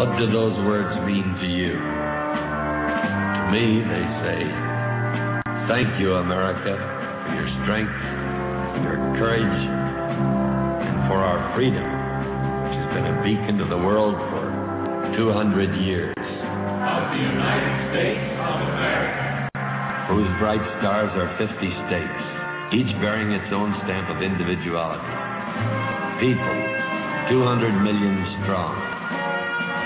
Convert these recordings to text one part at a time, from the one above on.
What do those words mean to you? To me, they say, Thank you, America, for your strength, your courage, and for our freedom, which has been a beacon to the world for 200 years, of the United States of America. whose bright stars are 50 states, each bearing its own stamp of individuality. People, 200 million strong.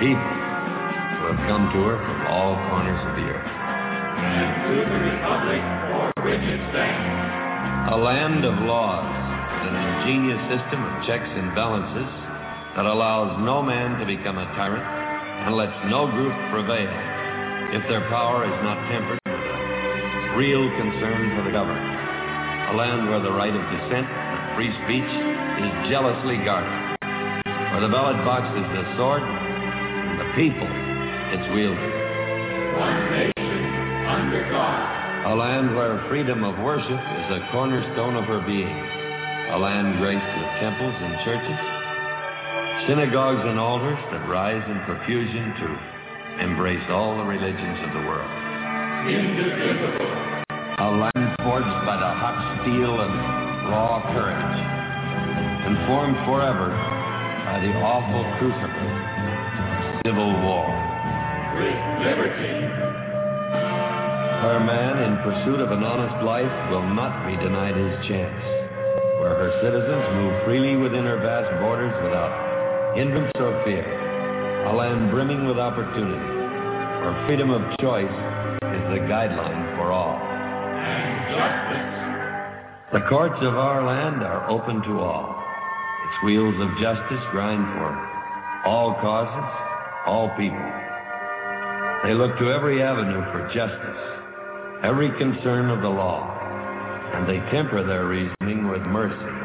People who have come to her from all corners of the earth. And to the republic for which it stands, A land of laws an ingenious system of checks and balances that allows no man to become a tyrant and lets no group prevail if their power is not tempered with a real concern for the governed. A land where the right of dissent and free speech is jealously guarded, where the ballot box is the sword people its wielder. one nation, under God, A land where freedom of worship is a cornerstone of her being. A land graced with temples and churches, synagogues and altars that rise in profusion to embrace all the religions of the world. indivisible, A land forged by the hot steel and raw courage, and formed forever by the awful crucible civil war. with liberty, Where man, in pursuit of an honest life, will not be denied his chance. Where her citizens move freely within her vast borders without hindrance or fear. A land brimming with opportunity, where freedom of choice is the guideline for all. and justice, The courts of our land are open to all. Its wheels of justice grind for all causes, all people. They look to every avenue for justice, every concern of the law, and they temper their reasoning with mercy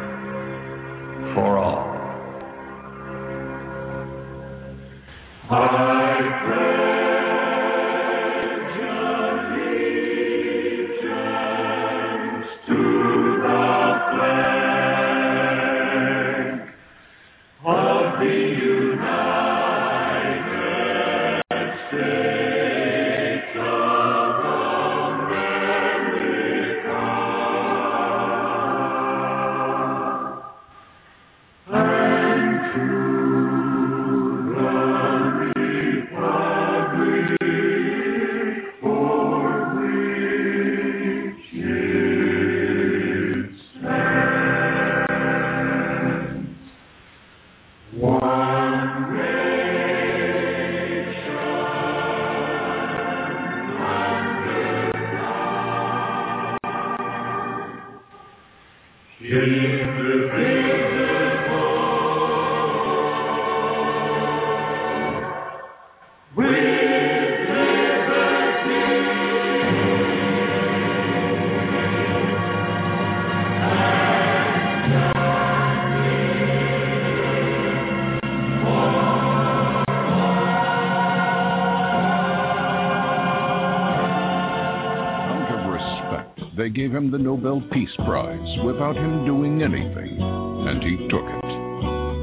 they gave him the Nobel Peace Prize without him doing anything, and he took it.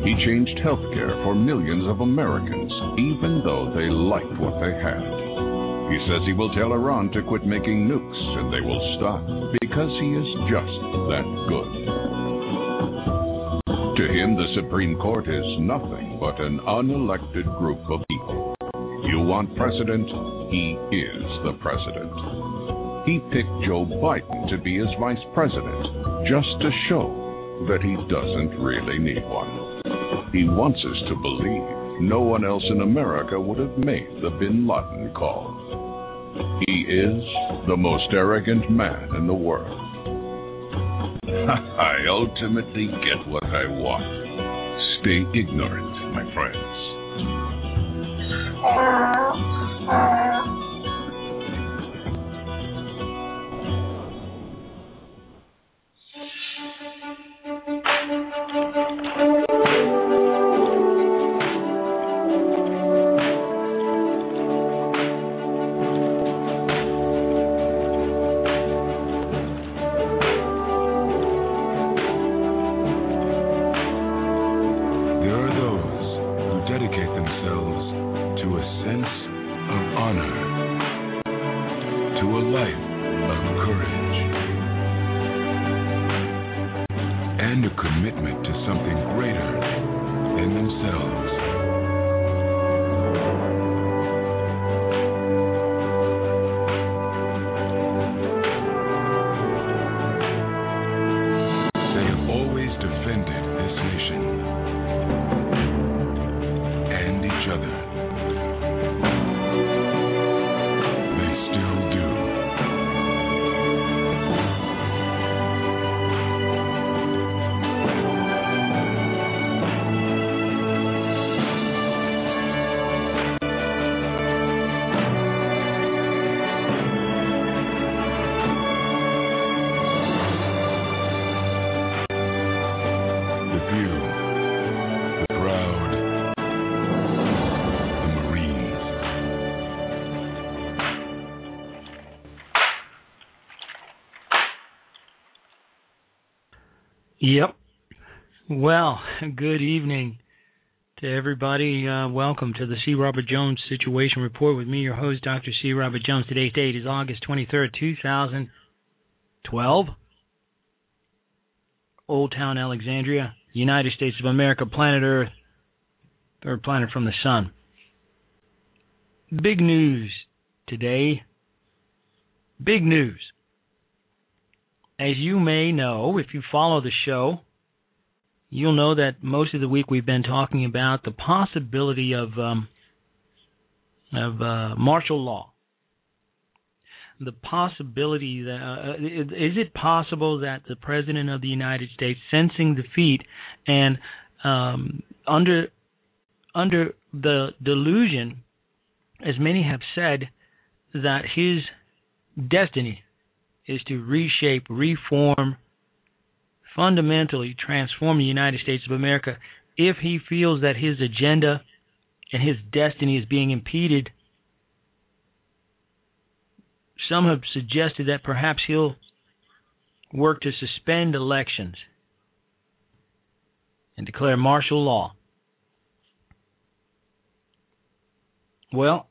He changed healthcare for millions of Americans, even though they liked what they had. He says he will tell Iran to quit making nukes, and they will stop, because he is just that good. To him, the Supreme Court is nothing but an unelected group of people. You want president? He is the president. He picked Joe Biden to be his vice president just to show that he doesn't really need one. He wants us to believe no one else in America would have made the bin Laden call. He is the most arrogant man in the world. I ultimately get what I want. Stay ignorant, themselves to a sense of honor, Yep. Well, good evening to everybody. Uh, welcome to the C. Robert Jones Situation Report with me, your host, Dr. C. Robert Jones. Today's date is August 23rd, 2012. Old Town, Alexandria, United States of America, planet Earth, third planet from the sun. Big news today. Big news. As you may know, if you follow the show, you'll know that most of the week we've been talking about the possibility of um, of uh, martial law. The possibility that uh, is it possible that the president of the United States, sensing defeat and um, under under the delusion, as many have said, that his destiny is to reshape, reform, fundamentally transform the United States of America if he feels that his agenda and his destiny is being impeded. Some have suggested that perhaps he'll work to suspend elections and declare martial law. Well,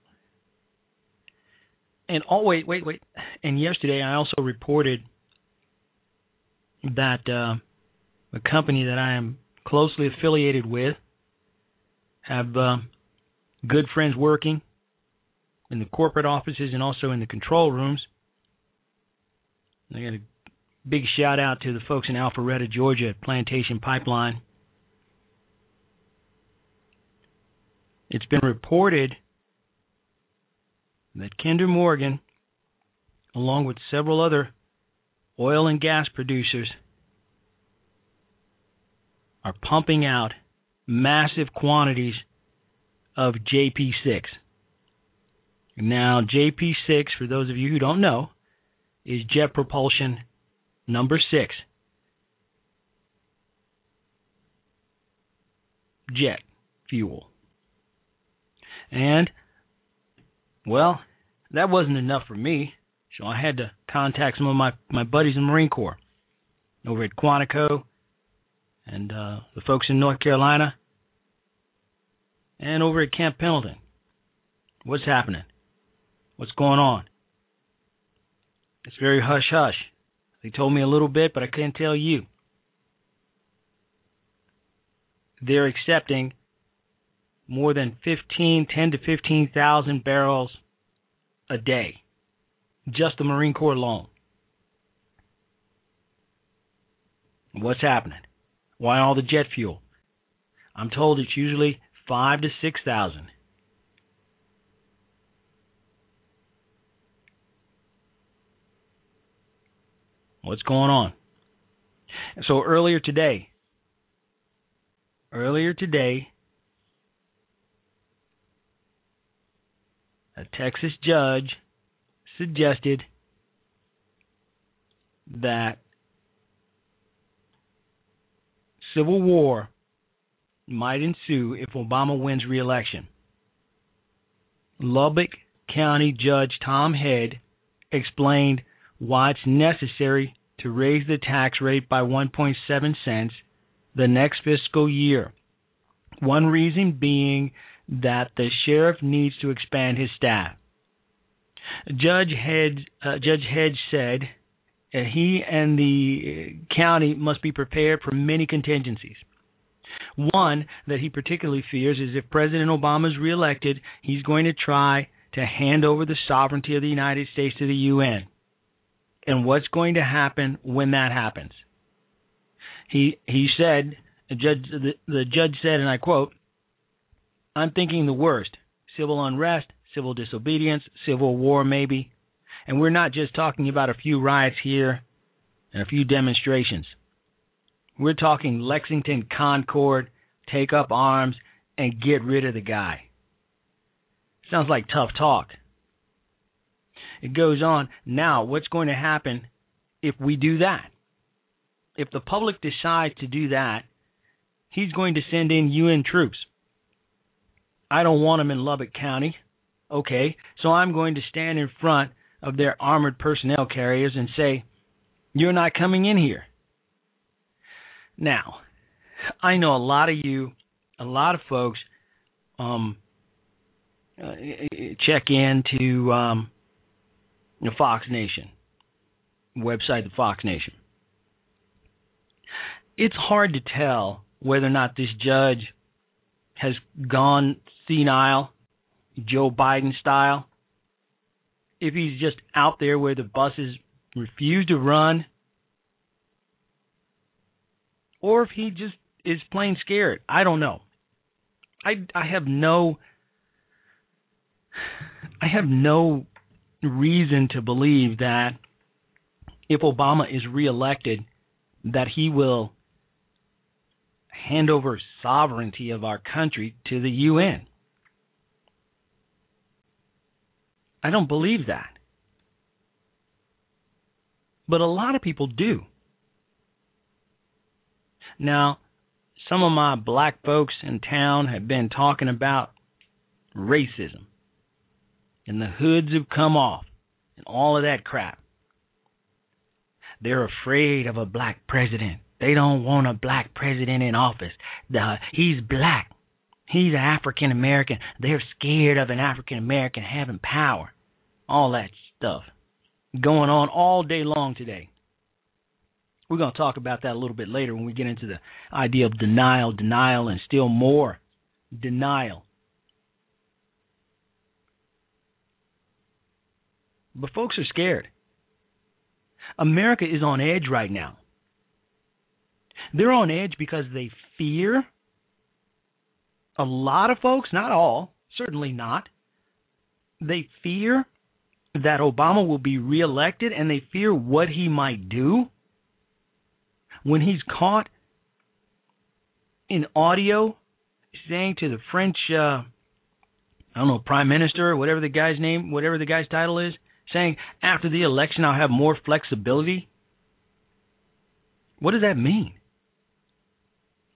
and oh wait, wait, wait. And yesterday I also reported that uh, the company that I am closely affiliated with have uh, good friends working in the corporate offices and also in the control rooms. I got a big shout out to the folks in Alpharetta, Georgia at Plantation Pipeline. It's been reported that Kinder Morgan, along with several other oil and gas producers, are pumping out massive quantities of JP6. Now, JP6, for those of you who don't know, is jet propulsion number six. Jet fuel. And well, that wasn't enough for me, so I had to contact some of my, my buddies in the Marine Corps over at Quantico and uh, the folks in North Carolina and over at Camp Pendleton. What's happening? What's going on? It's very hush hush. They told me a little bit, but I couldn't tell you. They're accepting more than 15, 10 to 15,000 barrels a day. Just the Marine Corps alone. What's happening? Why all the jet fuel? I'm told it's usually five to six thousand. What's going on? So earlier today, earlier today, a Texas judge suggested that civil war might ensue if Obama wins re-election. Lubbock County Judge Tom Head explained why it's necessary to raise the tax rate by 1.7 cents the next fiscal year. One reason being that the sheriff needs to expand his staff. Judge Hedge, uh, Judge Hedge said uh, he and the county must be prepared for many contingencies. One that he particularly fears is if President Obama is reelected, he's going to try to hand over the sovereignty of the United States to the UN. And what's going to happen when that happens? He he said, the judge the, the judge said, and I quote, "I'm thinking the worst: civil unrest, civil disobedience, civil war, maybe. And we're not just talking about a few riots here and a few demonstrations. We're talking Lexington Concord, take up arms, and get rid of the guy. Sounds like tough talk. It goes on. Now, what's going to happen if we do that? If the public decides to do that, he's going to send in UN troops. I don't want them in Lubbock County. Okay, so I'm going to stand in front of their armored personnel carriers and say, You're not coming in here. Now, I know a lot of you, a lot of folks, um, uh, check into um, the Fox Nation website, the Fox Nation. It's hard to tell whether or not this judge has gone senile, Joe Biden style. If he's just out there where the buses refuse to run, or if he just is plain scared. I don't know. I I have no I have no reason to believe that if Obama is reelected that he will hand over sovereignty of our country to the UN. I don't believe that. But a lot of people do. Now, some of my black folks in town have been talking about racism and the hoods have come off and all of that crap. They're afraid of a black president. They don't want a black president in office. The, he's black. He's African American. They're scared of an African American having power. All that stuff going on all day long today. We're going to talk about that a little bit later when we get into the idea of denial, denial, and still more denial. But folks are scared. America is on edge right now. They're on edge because they fear a lot of folks, not all, certainly not. They fear that Obama will be reelected and they fear what he might do when he's caught in audio saying to the French, uh, I don't know, prime minister or whatever the guy's name, whatever the guy's title is, saying after the election I'll have more flexibility. What does that mean?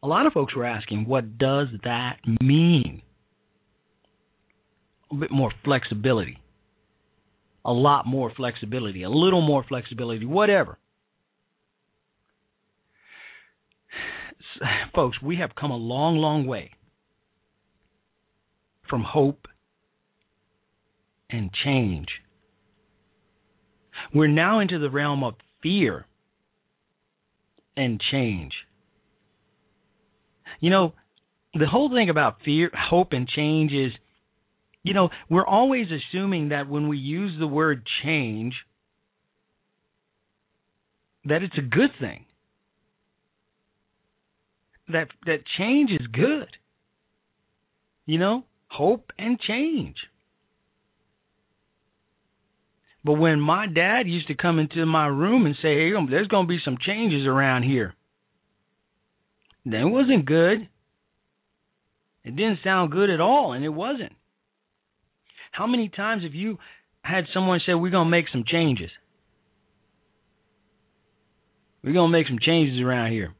A lot of folks were asking, what does that mean? A bit more flexibility. A lot more flexibility. A little more flexibility. Whatever. folks, we have come a long, long way from hope and change. We're now into the realm of fear and change. You know, the whole thing about fear, hope, and change is, you know, we're always assuming that when we use the word change, that it's a good thing that that change is good. You know, hope and change. But when my dad used to come into my room and say, "Hey, um, there's going to be some changes around here," That wasn't good. It didn't sound good at all, and it wasn't. How many times have you had someone say, We're going to make some changes? We're going to make some changes around here.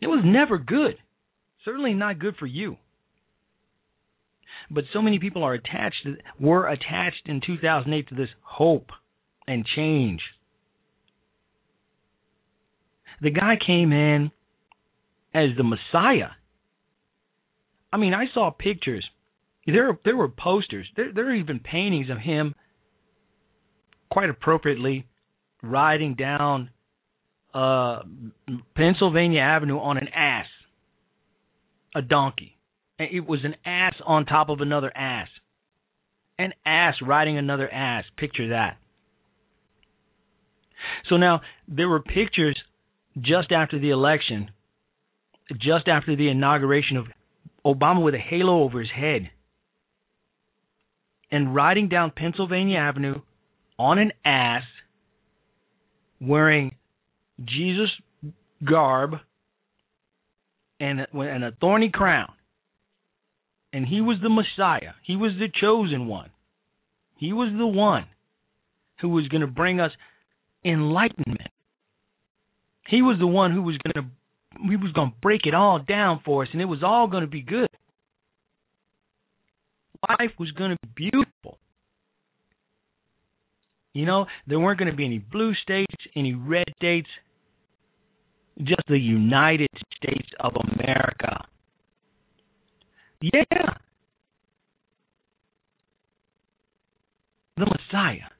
It was never good. Certainly not good for you. But so many people are attached, were attached in 2008 to this hope and change. The guy came in as the Messiah. I mean, I saw pictures. There, there were posters. There, there are even paintings of him, quite appropriately, riding down uh, Pennsylvania Avenue on an ass, a donkey. It was an ass on top of another ass. An ass riding another ass. Picture that. So now there were pictures just after the election, just after the inauguration of Obama with a halo over his head and riding down Pennsylvania Avenue on an ass wearing Jesus garb and, and a thorny crown. And he was the Messiah. He was the chosen one. He was the one who was going to bring us enlightenment. He was the one who was going to he was going to break it all down for us and it was all going to be good. Life was going to be beautiful. You know, there weren't going to be any blue states, any red states, just the United States of America. Yeah. The Messiah.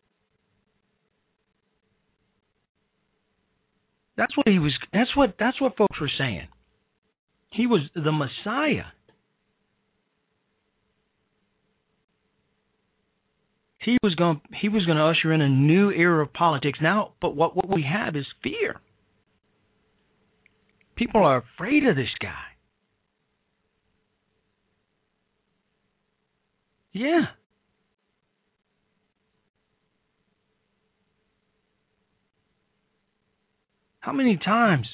That's what he was that's what that's what folks were saying. He was the Messiah. He was going he was going to usher in a new era of politics now, but what what we have is fear. People are afraid of this guy. Yeah. How many times?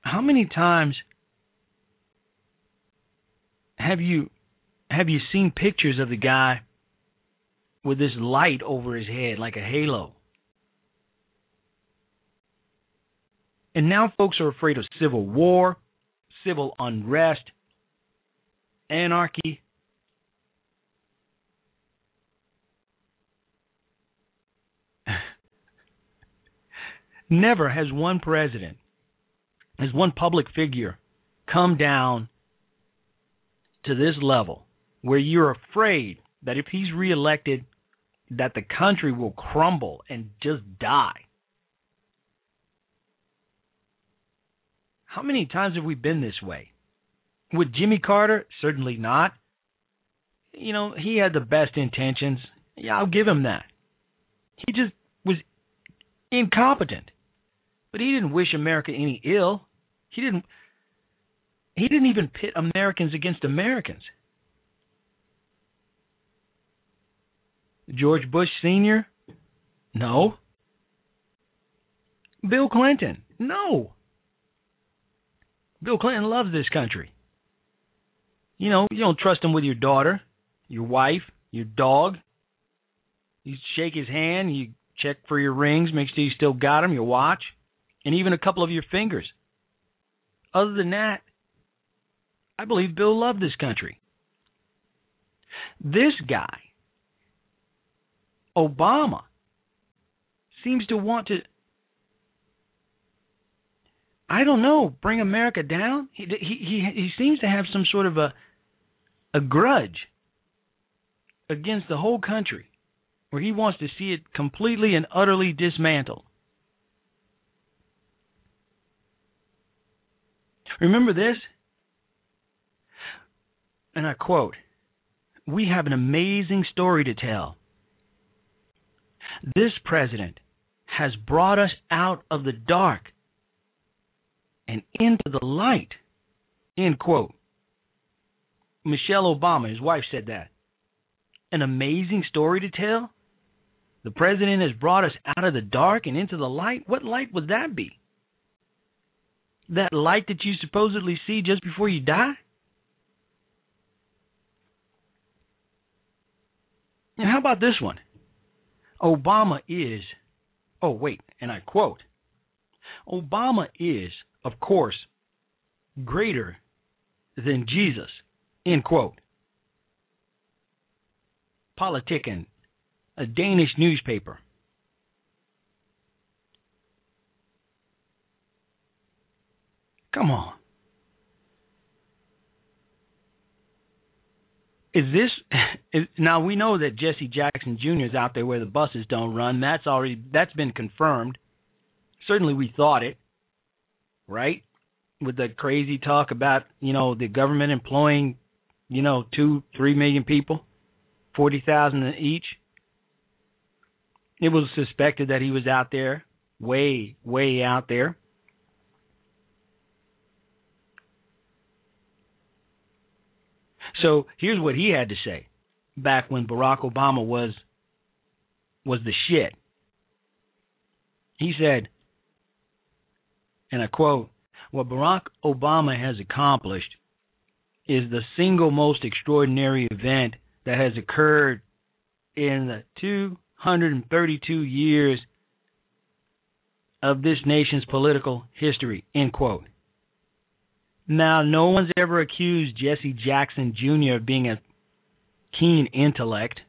How many times have you have you seen pictures of the guy with this light over his head like a halo? And now folks are afraid of civil war, civil unrest, anarchy. Never has one president, has one public figure come down to this level where you're afraid that if he's reelected that the country will crumble and just die. How many times have we been this way? With Jimmy Carter, certainly not. You know, he had the best intentions. Yeah, I'll give him that. He just was incompetent. But he didn't wish America any ill. He didn't he didn't even pit Americans against Americans. George Bush Sr.? No. Bill Clinton? No. Bill Clinton loves this country. You know, you don't trust him with your daughter, your wife, your dog. You shake his hand, you check for your rings, make sure you still got them, your watch, and even a couple of your fingers. Other than that, I believe Bill loved this country. This guy, Obama, seems to want to I don't know, bring America down. He he he, seems to have some sort of a a grudge against the whole country, where he wants to see it completely and utterly dismantled. Remember this? And I quote We have an amazing story to tell. This president has brought us out of the dark and into the light. End quote. Michelle Obama, his wife, said that. An amazing story to tell? The president has brought us out of the dark and into the light? What light would that be? that light that you supposedly see just before you die? And how about this one? Obama is, oh, wait, and I quote Obama is, of course, greater than Jesus, end quote. Politiken, a Danish newspaper. Come on. Is this is, now we know that Jesse Jackson Jr. is out there where the buses don't run. That's already that's been confirmed. Certainly we thought it, right? With the crazy talk about, you know, the government employing, you know, 2 3 million people, 40,000 each. It was suspected that he was out there, way way out there. So here's what he had to say back when Barack Obama was was the shit. He said, and I quote, what Barack Obama has accomplished is the single most extraordinary event that has occurred in the 232 years of this nation's political history, end quote. Now, no one's ever accused Jesse Jackson Jr. of being a keen intellect.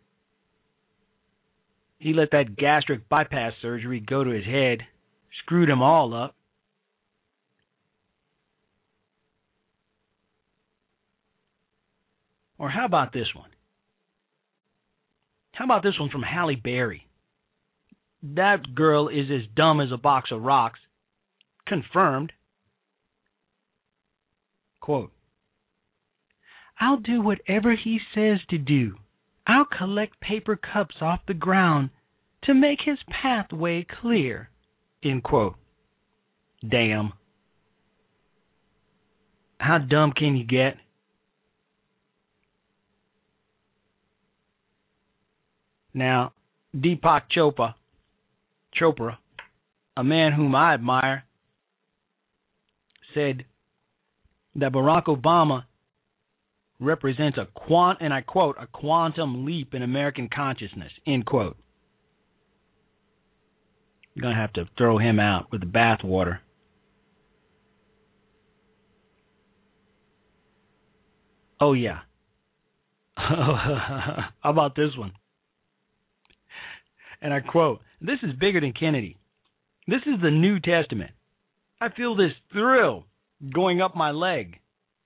He let that gastric bypass surgery go to his head, screwed him all up. Or how about this one? How about this one from Halle Berry? That girl is as dumb as a box of rocks. Confirmed. Quote, I'll do whatever he says to do. I'll collect paper cups off the ground to make his pathway clear. End quote. Damn. How dumb can you get? Now, Deepak Chopra, Chopra, a man whom I admire, said that Barack Obama represents a quant and I quote a quantum leap in American consciousness end quote. You're gonna have to throw him out with the bathwater. Oh yeah. How about this one? And I quote, This is bigger than Kennedy. This is the New Testament. I feel this thrill going up my leg.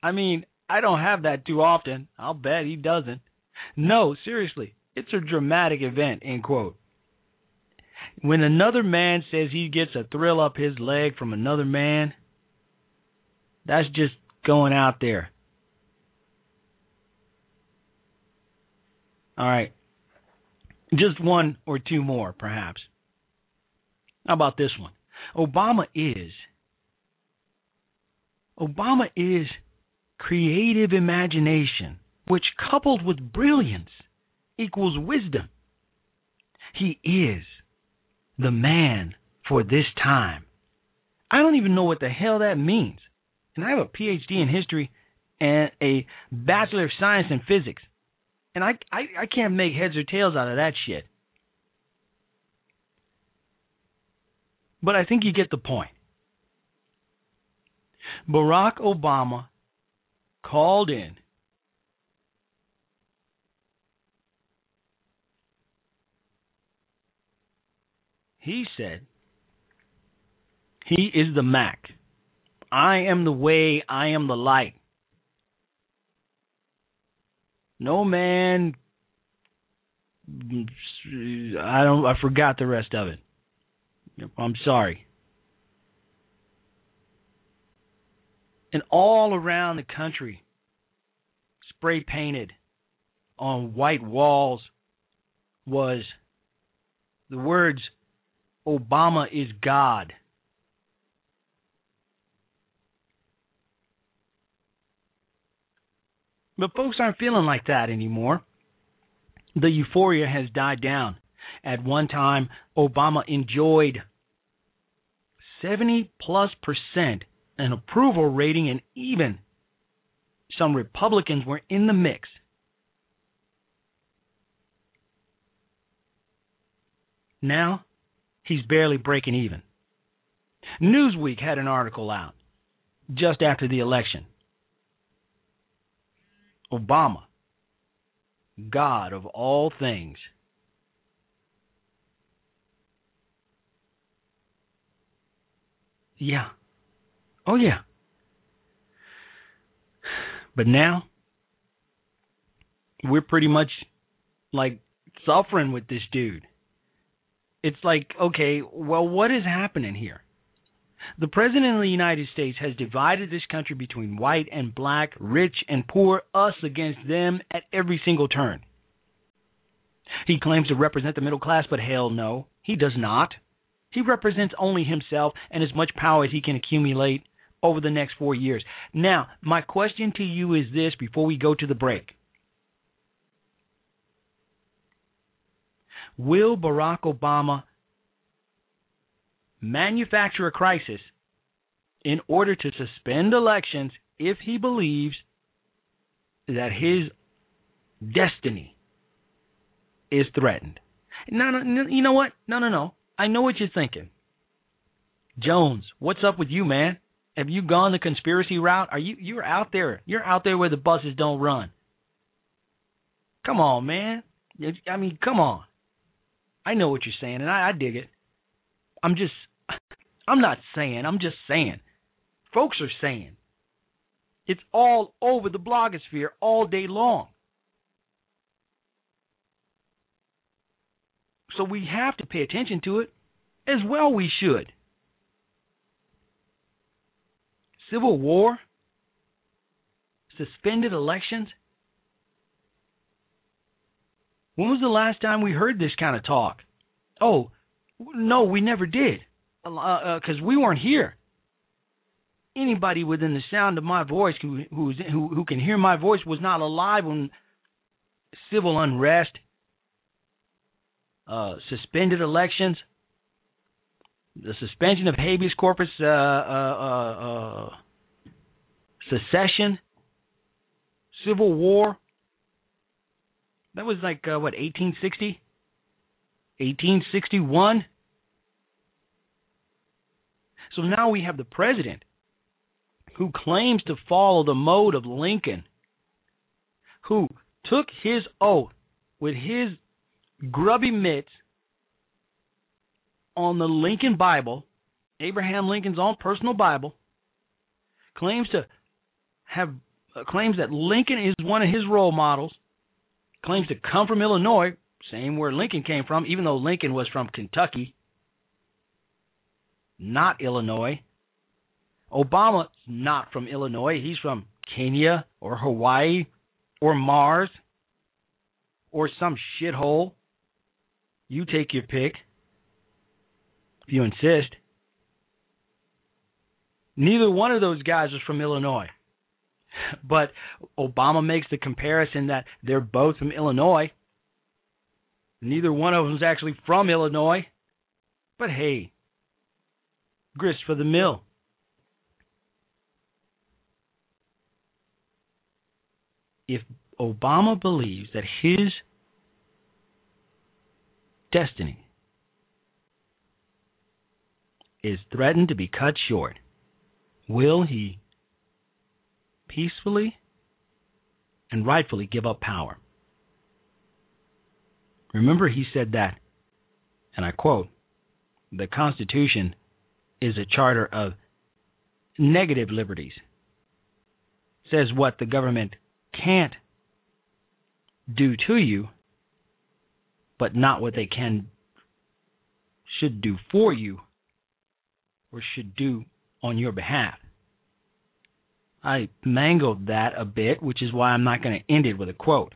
I mean, I don't have that too often. I'll bet he doesn't. No, seriously, it's a dramatic event, end quote. When another man says he gets a thrill up his leg from another man, that's just going out there. All right. Just one or two more, perhaps. How about this one? Obama is Obama is creative imagination, which coupled with brilliance equals wisdom. He is the man for this time. I don't even know what the hell that means. And I have a PhD in history and a Bachelor of Science in Physics. And I, I, I can't make heads or tails out of that shit. But I think you get the point. Barack Obama called in he said he is the Mac. I am the way, I am the light. No man I don't I forgot the rest of it. I'm sorry. And all around the country, spray painted on white walls, was the words, Obama is God. But folks aren't feeling like that anymore. The euphoria has died down. At one time, Obama enjoyed 70 plus percent an approval rating, and even some Republicans were in the mix. Now, he's barely breaking even. Newsweek had an article out just after the election. Obama, God of all things. Yeah. Oh, yeah. But now, we're pretty much like suffering with this dude. It's like, okay, well, what is happening here? The President of the United States has divided this country between white and black, rich and poor, us against them at every single turn. He claims to represent the middle class, but hell no, he does not. He represents only himself and as much power as he can accumulate over the next four years. Now, my question to you is this before we go to the break Will Barack Obama manufacture a crisis in order to suspend elections if he believes that his destiny is threatened. No, no, no, you know what? No, no, no. I know what you're thinking. Jones, what's up with you, man? Have you gone the conspiracy route? Are you you're out there? You're out there where the buses don't run. Come on, man. I mean, come on. I know what you're saying, and I, I dig it. I'm just I'm not saying, I'm just saying. Folks are saying. It's all over the blogosphere all day long. So we have to pay attention to it as well we should. Civil war, suspended elections. When was the last time we heard this kind of talk? Oh, no, we never did because uh, we weren't here. Anybody within the sound of my voice who who who can hear my voice was not alive when civil unrest, uh, suspended elections, the suspension of habeas corpus, uh, uh, uh, uh secession, civil war. That was like what 1860, 1861. So now we have the president who claims to follow the mode of Lincoln, who took his oath with his grubby mitts on the Lincoln Bible, Abraham Lincoln's own personal Bible, claims to have uh, claims that Lincoln is one of his role models, claims to come from Illinois, same where Lincoln came from, even though Lincoln was from Kentucky not Illinois. Obama's not from Illinois. He's from Kenya or Hawaii or Mars or some shithole. You take your pick if you insist. Neither one of those guys is from Illinois. But Obama makes the comparison that they're both from Illinois. Neither one of them is actually from Illinois. But hey, grist for the mill. If Obama believes that his destiny is threatened to be cut short, will he peacefully and rightfully give up power? Remember, he said that, and I quote, the Constitution is a charter of negative liberties. Says what the government can't do to you, but not what they can should do for you or should do on your behalf. I mangled that a bit, which is why I'm not going to end it with a quote.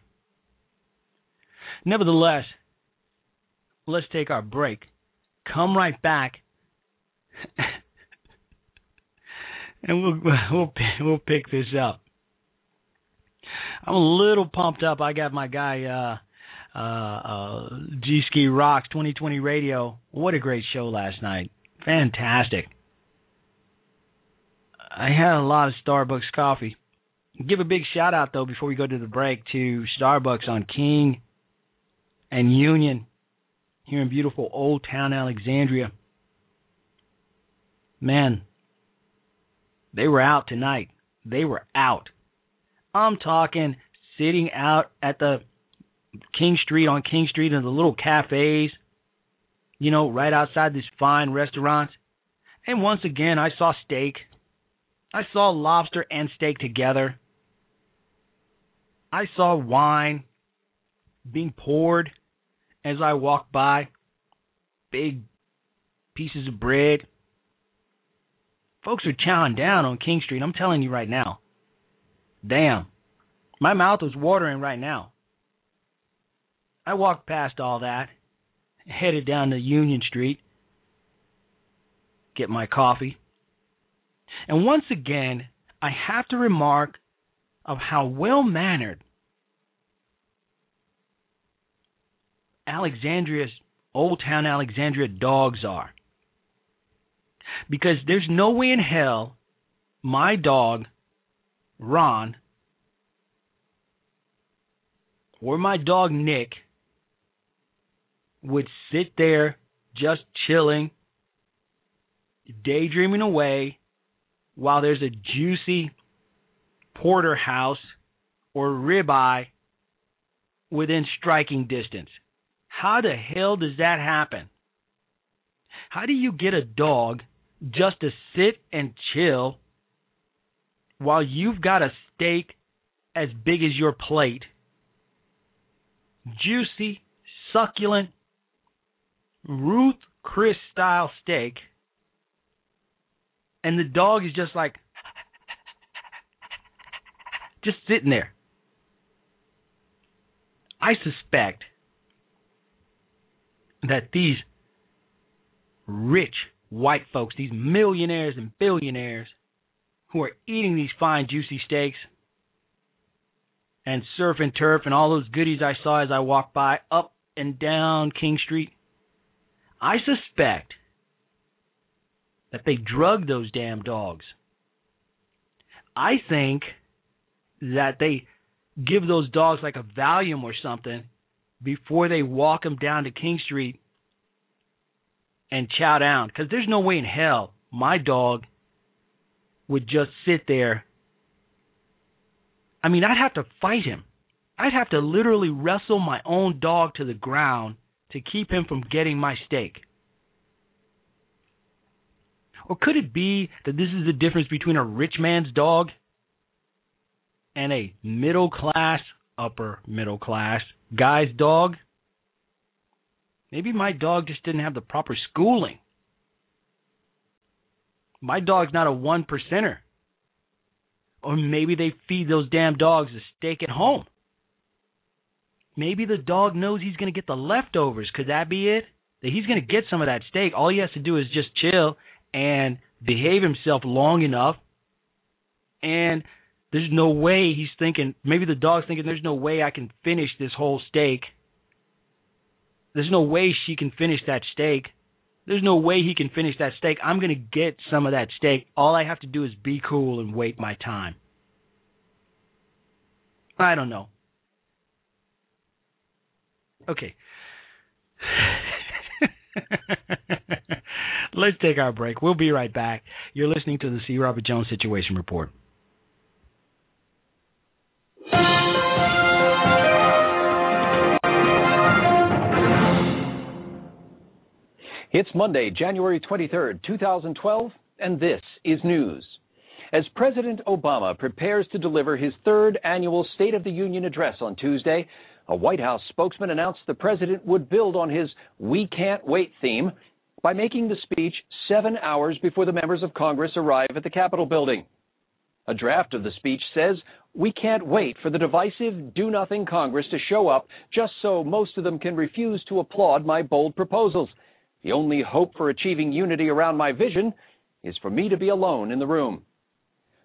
Nevertheless, let's take our break. Come right back and we'll we'll we'll pick this up. I'm a little pumped up. I got my guy uh uh uh G Ski Rocks 2020 Radio. What a great show last night. Fantastic. I had a lot of Starbucks coffee. Give a big shout out though before we go to the break to Starbucks on King and Union here in beautiful Old Town Alexandria. Man, they were out tonight. They were out. I'm talking sitting out at the King Street on King Street in the little cafes, you know, right outside these fine restaurants. And once again, I saw steak. I saw lobster and steak together. I saw wine being poured as I walked by. Big pieces of bread. Folks are chowing down on King Street. I'm telling you right now. Damn. My mouth is watering right now. I walked past all that, headed down to Union Street, get my coffee. And once again, I have to remark of how well mannered Alexandria's Old Town Alexandria dogs are. Because there's no way in hell my dog, Ron, or my dog, Nick, would sit there just chilling, daydreaming away while there's a juicy porterhouse or ribeye within striking distance. How the hell does that happen? How do you get a dog just to sit and chill while you've got a steak as big as your plate? Juicy, succulent, Ruth Chris style steak, and the dog is just like, just sitting there. I suspect that these rich white folks, these millionaires and billionaires who are eating these fine, juicy steaks and surf and turf and all those goodies I saw as I walked by up and down King Street, I suspect that they drug those damn dogs. I think that they give those dogs like a Valium or something before they walk them down to King Street and chow down. Because there's no way in hell my dog would just sit there. I mean, I'd have to fight him. I'd have to literally wrestle my own dog to the ground to keep him from getting my steak. Or could it be that this is the difference between a rich man's dog and a middle class, upper middle class guy's dog? Maybe my dog just didn't have the proper schooling. My dog's not a one percenter. Or maybe they feed those damn dogs a steak at home. Maybe the dog knows he's going to get the leftovers. Could that be it? That he's going to get some of that steak. All he has to do is just chill and behave himself long enough. And there's no way he's thinking, maybe the dog's thinking, there's no way I can finish this whole steak. There's no way she can finish that steak. There's no way he can finish that steak. I'm going to get some of that steak. All I have to do is be cool and wait my time. I don't know. Okay. Let's take our break. We'll be right back. You're listening to the C. Robert Jones Situation Report. It's Monday, January 23rd, 2012, and this is news. As President Obama prepares to deliver his third annual State of the Union address on Tuesday, a White House spokesman announced the president would build on his We Can't Wait theme by making the speech seven hours before the members of Congress arrive at the Capitol building. A draft of the speech says, We can't wait for the divisive, do nothing Congress to show up just so most of them can refuse to applaud my bold proposals. The only hope for achieving unity around my vision is for me to be alone in the room.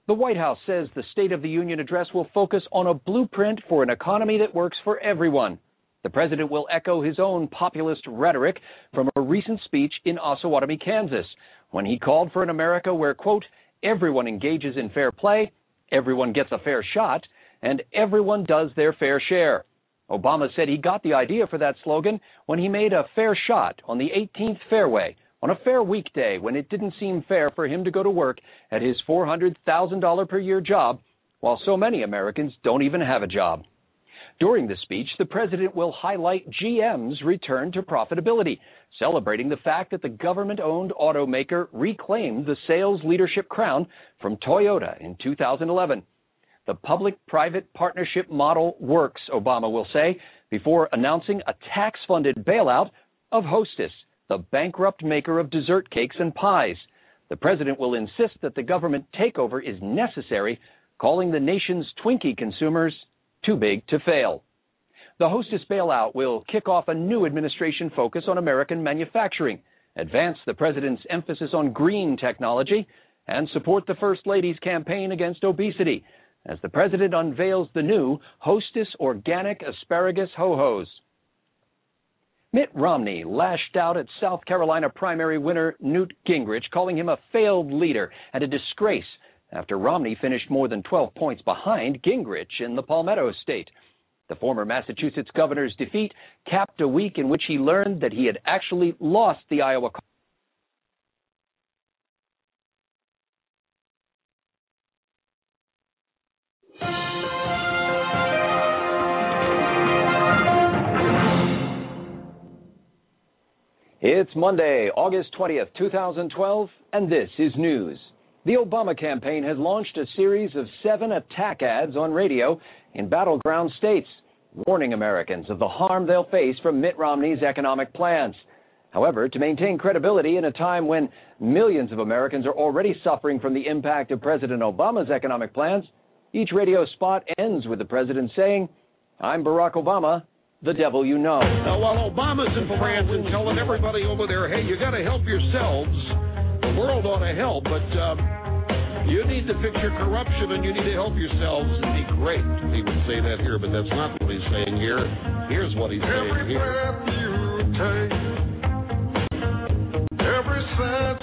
The White House says the State of the Union address will focus on a blueprint for an economy that works for everyone. The president will echo his own populist rhetoric from a recent speech in Osawatomie, Kansas, when he called for an America where, quote, everyone engages in fair play, everyone gets a fair shot, and everyone does their fair share. Obama said he got the idea for that slogan when he made a fair shot on the 18th fairway on a fair weekday when it didn't seem fair for him to go to work at his $400,000 per year job, while so many Americans don't even have a job. During the speech, the president will highlight GM's return to profitability, celebrating the fact that the government owned automaker reclaimed the sales leadership crown from Toyota in 2011. The public private partnership model works, Obama will say, before announcing a tax funded bailout of Hostess, the bankrupt maker of dessert cakes and pies. The president will insist that the government takeover is necessary, calling the nation's Twinkie consumers too big to fail. The Hostess bailout will kick off a new administration focus on American manufacturing, advance the president's emphasis on green technology, and support the First Lady's campaign against obesity as the president unveils the new Hostess Organic Asparagus Ho Hos. Mitt Romney lashed out at South Carolina primary winner Newt Gingrich, calling him a failed leader and a disgrace after Romney finished more than 12 points behind Gingrich in the Palmetto state. The former Massachusetts governor's defeat capped a week in which he learned that he had actually lost the Iowa It's Monday, August 20th, 2012, and this is news. The Obama campaign has launched a series of seven attack ads on radio in battleground states, warning Americans of the harm they'll face from Mitt Romney's economic plans. However, to maintain credibility in a time when millions of Americans are already suffering from the impact of President Obama's economic plans, each radio spot ends with the president saying, I'm Barack Obama, the devil you know. Now, while Obama's in France and telling everybody over there, hey, you got to help yourselves, the world ought to help, but um, you need to fix your corruption and you need to help yourselves and be great. He would say that here, but that's not what he's saying here. Here's what he's Every saying here. breath you take, every cent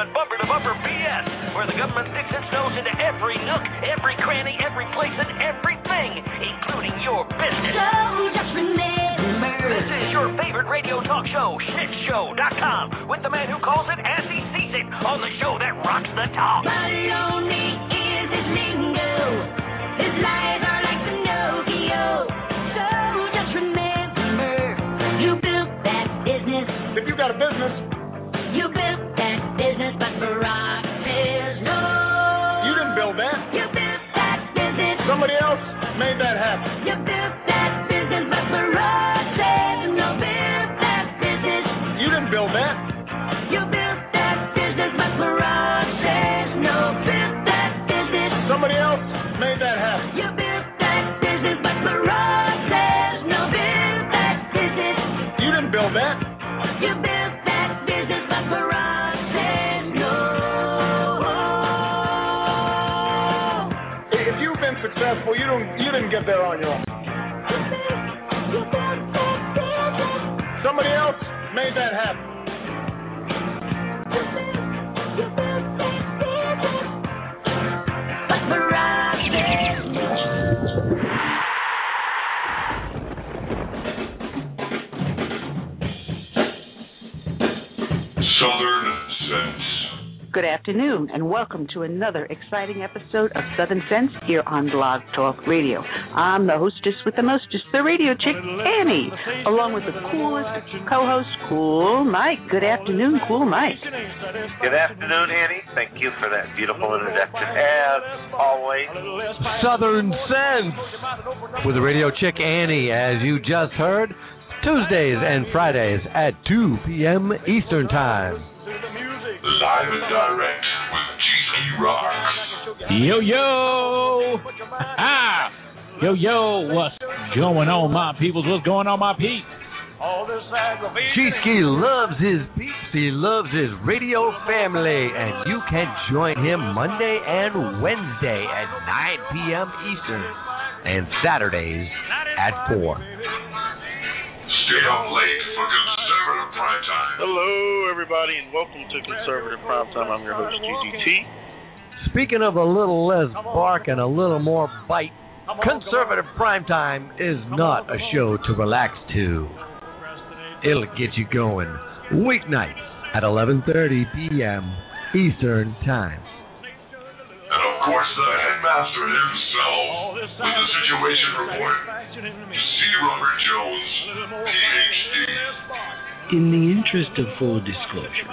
and but bumper to bumper BS, where the government sticks its nose into every nook, every cranny, every place, and everything, including your business. So just remember. This is your favorite radio talk show, shitshow.com, with the man who calls it as he sees it on the show that rocks the top. Baloney is his lingo. His lies are like Pinocchio. So just remember, you built that business. If you got a business, to another exciting episode of Southern Sense here on Blog Talk Radio. I'm the hostess with the mostest, the radio chick, Annie, along with the coolest co-host, Cool Mike. Good afternoon, Cool Mike. Good afternoon, Annie. Thank you for that beautiful introduction, as always. Southern Sense with the radio chick Annie, as you just heard, Tuesdays and Fridays at 2 p.m. Eastern Time. Live and direct with Rocks. Yo yo, ah, yo yo, what's going on, my peoples? What's going on, my peeps? Cheesky loves his peeps, he loves his radio family, and you can join him Monday and Wednesday at 9 p.m. Eastern, and Saturdays at 4. Stay up late for conservative prime time. Hello, everybody, and welcome to Conservative Primetime. I'm your host, GGT. Speaking of a little less bark and a little more bite, Conservative Primetime is not a show to relax to. It'll get you going weeknights at 11:30 p.m. Eastern Time. And of course, the headmaster himself with the situation report, C. Robert Jones, PhD. In the interest of full disclosure,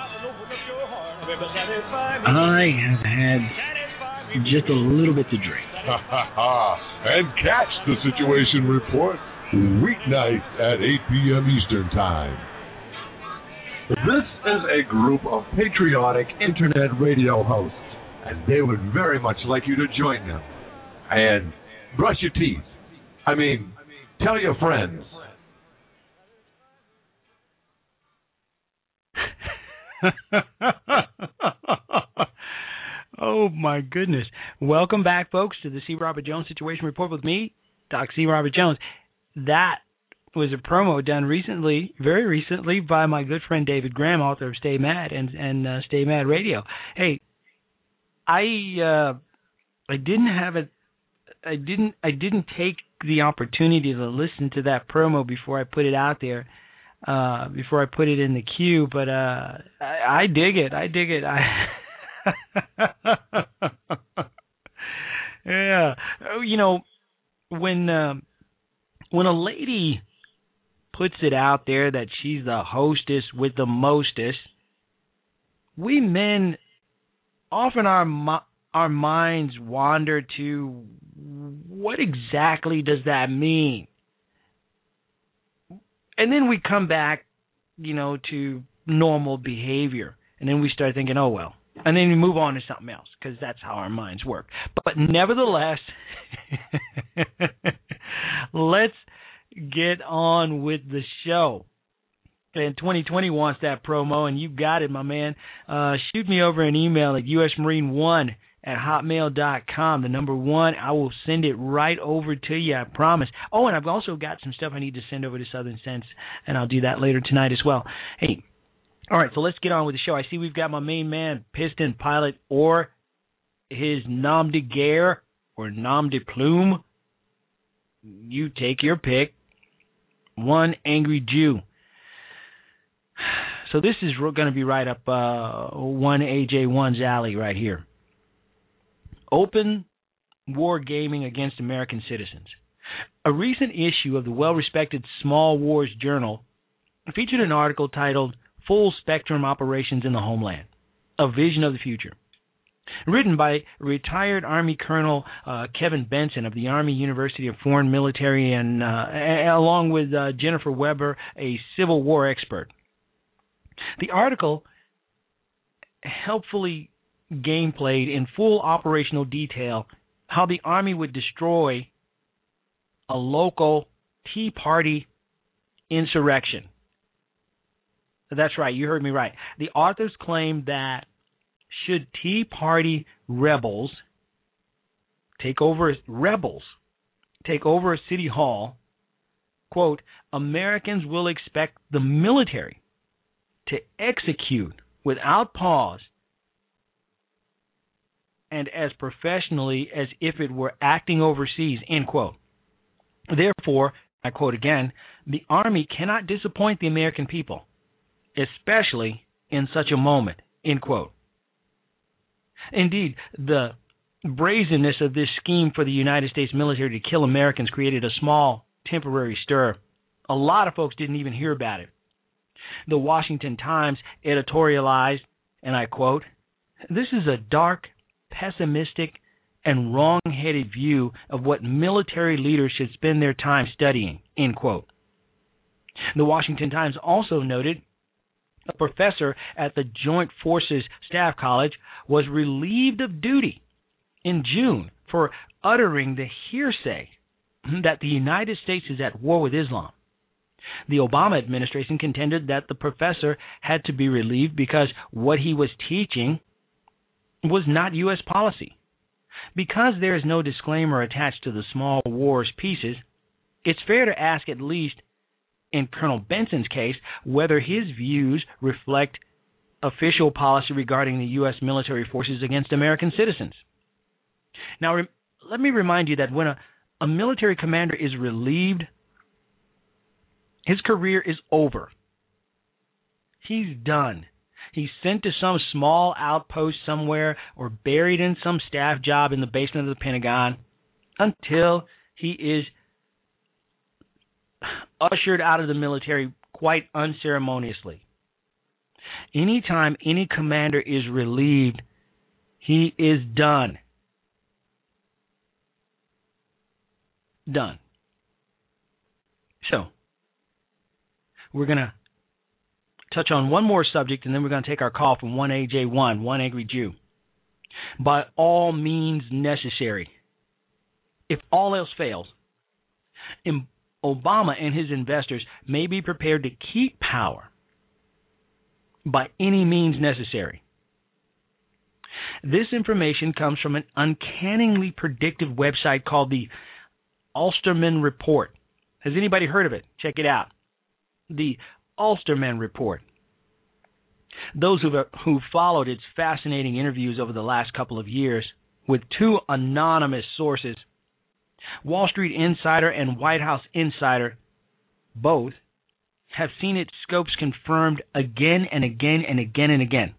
I have had just a little bit to drink. and catch the situation report weeknights at 8 p.m. Eastern Time. This is a group of patriotic internet radio hosts, and they would very much like you to join them. And brush your teeth. I mean, tell your friends. oh my goodness! Welcome back, folks, to the C. Robert Jones Situation Report with me, Doc C. Robert Jones. That was a promo done recently, very recently, by my good friend David Graham, author of Stay Mad and and uh, Stay Mad Radio. Hey, I uh, I didn't have it. I didn't I didn't take the opportunity to listen to that promo before I put it out there. Uh, before I put it in the queue, but uh, I, I dig it. I dig it. I yeah, Oh, you know when um, when a lady puts it out there that she's the hostess with the mostest, we men often our our minds wander to what exactly does that mean? And then we come back, you know, to normal behavior. And then we start thinking, oh, well. And then we move on to something else because that's how our minds work. But nevertheless, let's get on with the show. And 2020 wants that promo, and you got it, my man. Uh, shoot me over an email at usmarine1 at hotmail.com. The number one, I will send it right over to you, I promise. Oh, and I've also got some stuff I need to send over to Southern Sense, and I'll do that later tonight as well. Hey, all right, so let's get on with the show. I see we've got my main man, Piston Pilot, or his nom de guerre, or nom de plume. You take your pick. One Angry Jew. So this is going to be right up uh, one AJ1's alley right here. Open war gaming against American citizens. A recent issue of the well respected Small Wars Journal featured an article titled Full Spectrum Operations in the Homeland A Vision of the Future. Written by retired Army Colonel uh, Kevin Benson of the Army University of Foreign Military, and uh, along with uh, Jennifer Weber, a Civil War expert. The article helpfully gameplayed in full operational detail how the Army would destroy a local Tea Party insurrection. That's right, you heard me right. The authors claim that should Tea Party rebels take over rebels take over a city hall, quote, Americans will expect the military to execute without pause and as professionally as if it were acting overseas, end quote. Therefore, I quote again, the Army cannot disappoint the American people, especially in such a moment, end quote. Indeed, the brazenness of this scheme for the United States military to kill Americans created a small, temporary stir. A lot of folks didn't even hear about it. The Washington Times editorialized, and I quote, This is a dark, pessimistic, and wrong headed view of what military leaders should spend their time studying. End quote. The Washington Times also noted a professor at the Joint Forces Staff College was relieved of duty in June for uttering the hearsay that the United States is at war with Islam. The Obama administration contended that the professor had to be relieved because what he was teaching was not U.S. policy. Because there is no disclaimer attached to the small wars pieces, it's fair to ask at least in Colonel Benson's case whether his views reflect official policy regarding the U.S. military forces against American citizens. Now, re- let me remind you that when a, a military commander is relieved, his career is over. He's done. He's sent to some small outpost somewhere or buried in some staff job in the basement of the Pentagon until he is ushered out of the military quite unceremoniously. Anytime any commander is relieved, he is done. Done. So, we're going to touch on one more subject and then we're going to take our call from 1AJ1, one angry Jew. By all means necessary. If all else fails, Obama and his investors may be prepared to keep power by any means necessary. This information comes from an uncannily predictive website called the Ulsterman Report. Has anybody heard of it? Check it out. The Ulsterman Report. Those who who followed its fascinating interviews over the last couple of years with two anonymous sources, Wall Street Insider and White House Insider, both have seen its scopes confirmed again and again and again and again.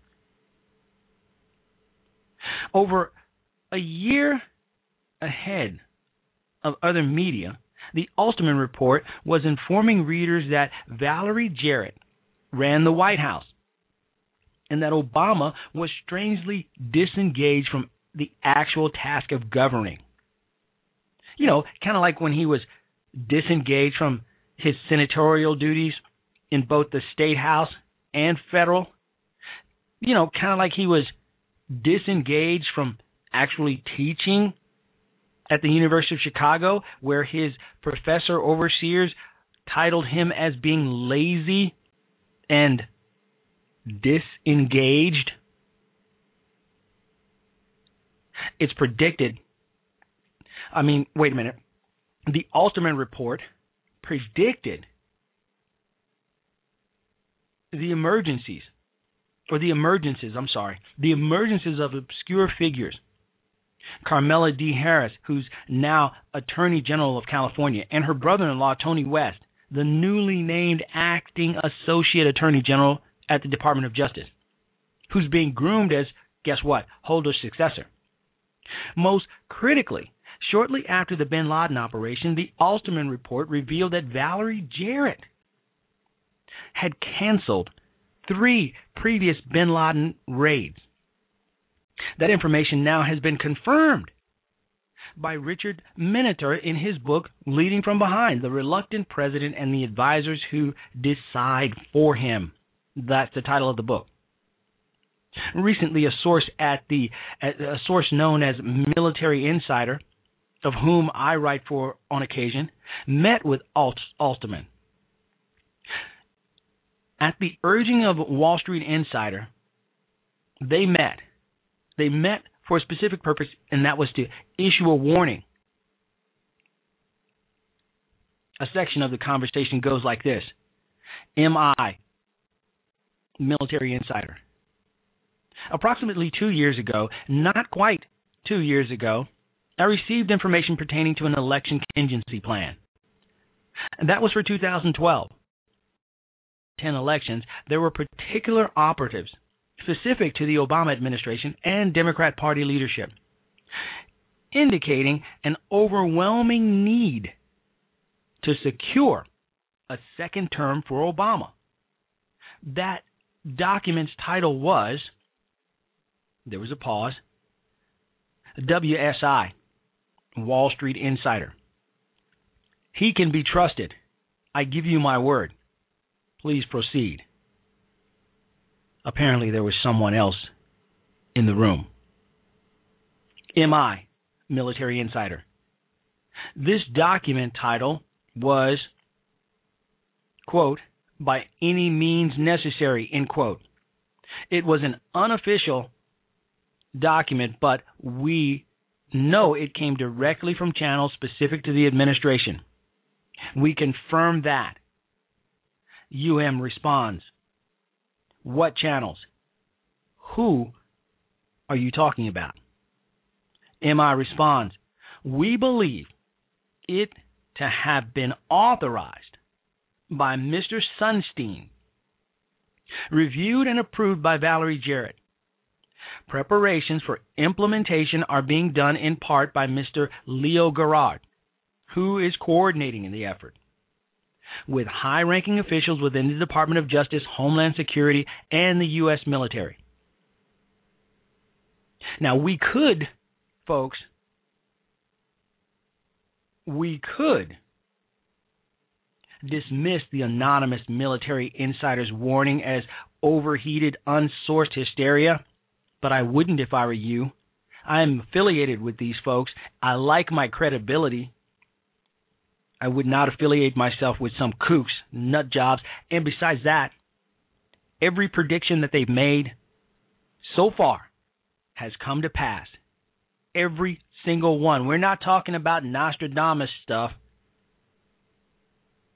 Over a year ahead of other media, the Ulsterman Report was informing readers that Valerie Jarrett ran the White House and that Obama was strangely disengaged from the actual task of governing. You know, kind of like when he was disengaged from his senatorial duties in both the state house and federal. You know, kind of like he was disengaged from actually teaching at the University of Chicago, where his professor overseers titled him as being lazy and disengaged. It's predicted. I mean, wait a minute. The Ulsterman report predicted the emergencies, or the emergences, I'm sorry, the emergences of obscure figures. Kamala D. Harris, who's now Attorney General of California, and her brother in law, Tony West, the newly named Acting Associate Attorney General at the Department of Justice, who's being groomed as, guess what, Holder's successor. Most critically, shortly after the bin Laden operation, the Ulsterman report revealed that Valerie Jarrett had canceled three previous bin Laden raids. That information now has been confirmed by Richard Miniter in his book Leading from Behind The Reluctant President and the Advisors Who Decide for Him. That's the title of the book. Recently, a source at the a source known as Military Insider, of whom I write for on occasion, met with Alt, Ulsterman. At the urging of Wall Street Insider, they met. They met for a specific purpose, and that was to issue a warning. A section of the conversation goes like this MI, military insider. Approximately two years ago, not quite two years ago, I received information pertaining to an election contingency plan. And that was for 2012. 10 elections, there were particular operatives specific to the Obama administration and Democrat Party leadership, indicating an overwhelming need to secure a second term for Obama. That document's title was there was a pause WSI, Wall Street Insider. He can be trusted. I give you my word. Please proceed. Apparently, there was someone else in the room. MI, Military Insider. This document title was, quote, by any means necessary, end quote. It was an unofficial document, but we know it came directly from channels specific to the administration. We confirm that. UM responds. What channels? Who are you talking about? MI responds. We believe it to have been authorized by Mr. Sunstein, reviewed and approved by Valerie Jarrett. Preparations for implementation are being done in part by Mr. Leo Gerard, who is coordinating in the effort with high ranking officials within the Department of Justice, Homeland Security, and the U.S. military. Now, we could, folks, we could dismiss the anonymous military insider's warning as overheated, unsourced hysteria, but I wouldn't if I were you. I am affiliated with these folks. I like my credibility. I would not affiliate myself with some kooks, nut jobs, and besides that, every prediction that they've made so far has come to pass. Every single one. We're not talking about Nostradamus stuff.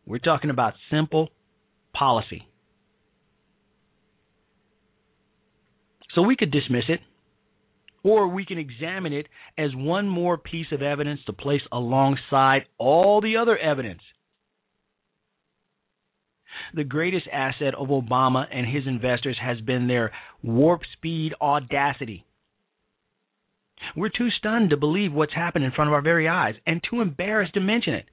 We're talking about simple policy. So we could dismiss it, or we can examine it as one more piece of evidence to place alongside all the other evidence. The greatest asset of Obama and his investors has been their warp speed audacity. We're too stunned to believe what's happened in front of our very eyes and too embarrassed to mention it.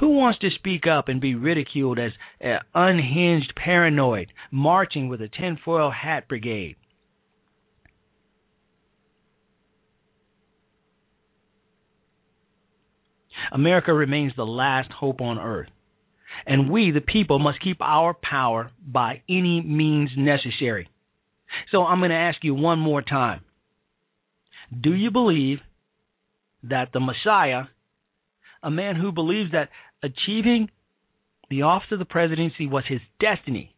Who wants to speak up and be ridiculed as uh, unhinged paranoid, marching with a tinfoil hat brigade? America remains the last hope on earth. And we, the people, must keep our power by any means necessary. So I'm going to ask you one more time. Do you believe that the Messiah, a man who believes that achieving the office of the presidency was his destiny,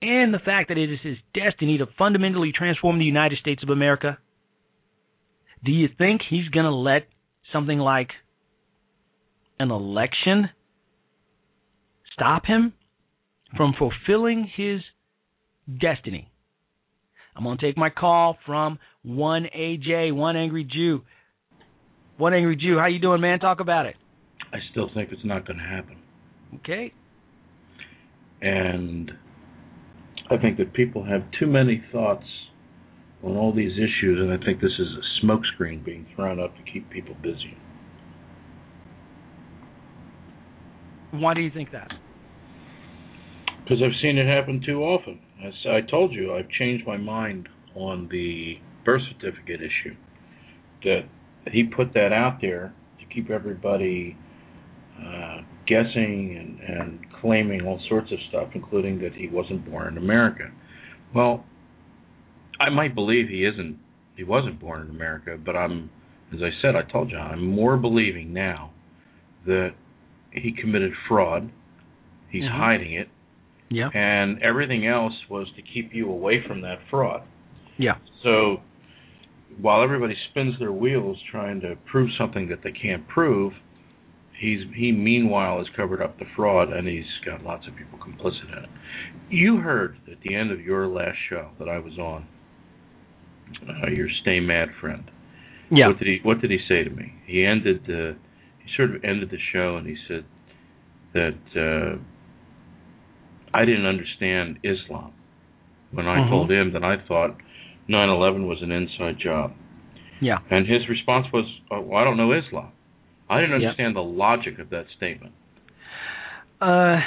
and the fact that it is his destiny to fundamentally transform the United States of America, do you think he's going to let something like an election stop him from fulfilling his destiny? I'm going to take my call from one AJ, one angry Jew. One angry Jew, how you doing, man? Talk about it. I still think it's not going to happen. Okay. And I think that people have too many thoughts on all these issues, and I think this is a smokescreen being thrown up to keep people busy. Why do you think that? Because I've seen it happen too often. As I told you, I've changed my mind on the birth certificate issue. That he put that out there to keep everybody uh, guessing and, and claiming all sorts of stuff, including that he wasn't born in America. Well, I might believe he isn't. He wasn't born in America, but I'm, as I said, I told you, I'm more believing now that he committed fraud. He's Mhm. hiding it, Yeah. and everything else was to keep you away from that fraud. Yeah. So while everybody spins their wheels trying to prove something that they can't prove, he's he meanwhile has covered up the fraud and he's got lots of people complicit in it. You heard at the end of your last show that I was on, uh, your stay mad friend. Yeah. What did he What did he say to me? He ended uh, he sort of ended the show and he said that uh, I didn't understand Islam when I Mhm. told him that I thought 9/11 was an inside job. Yeah. And his response was, oh, well, "I don't know Islam. I didn't Yeah. understand the logic of that statement." Uh,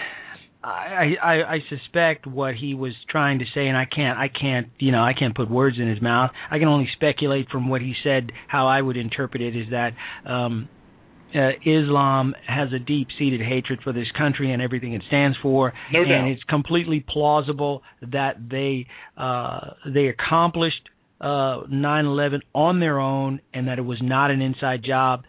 I, I I suspect what he was trying to say, and I can't I can't you know I can't put words in his mouth. I can only speculate from what he said. How I would interpret it is that um, uh, Islam has a deep-seated hatred for this country and everything it stands for, No and doubt. it's completely plausible that they uh, they accomplished uh, 9/11 on their own, and that it was not an inside job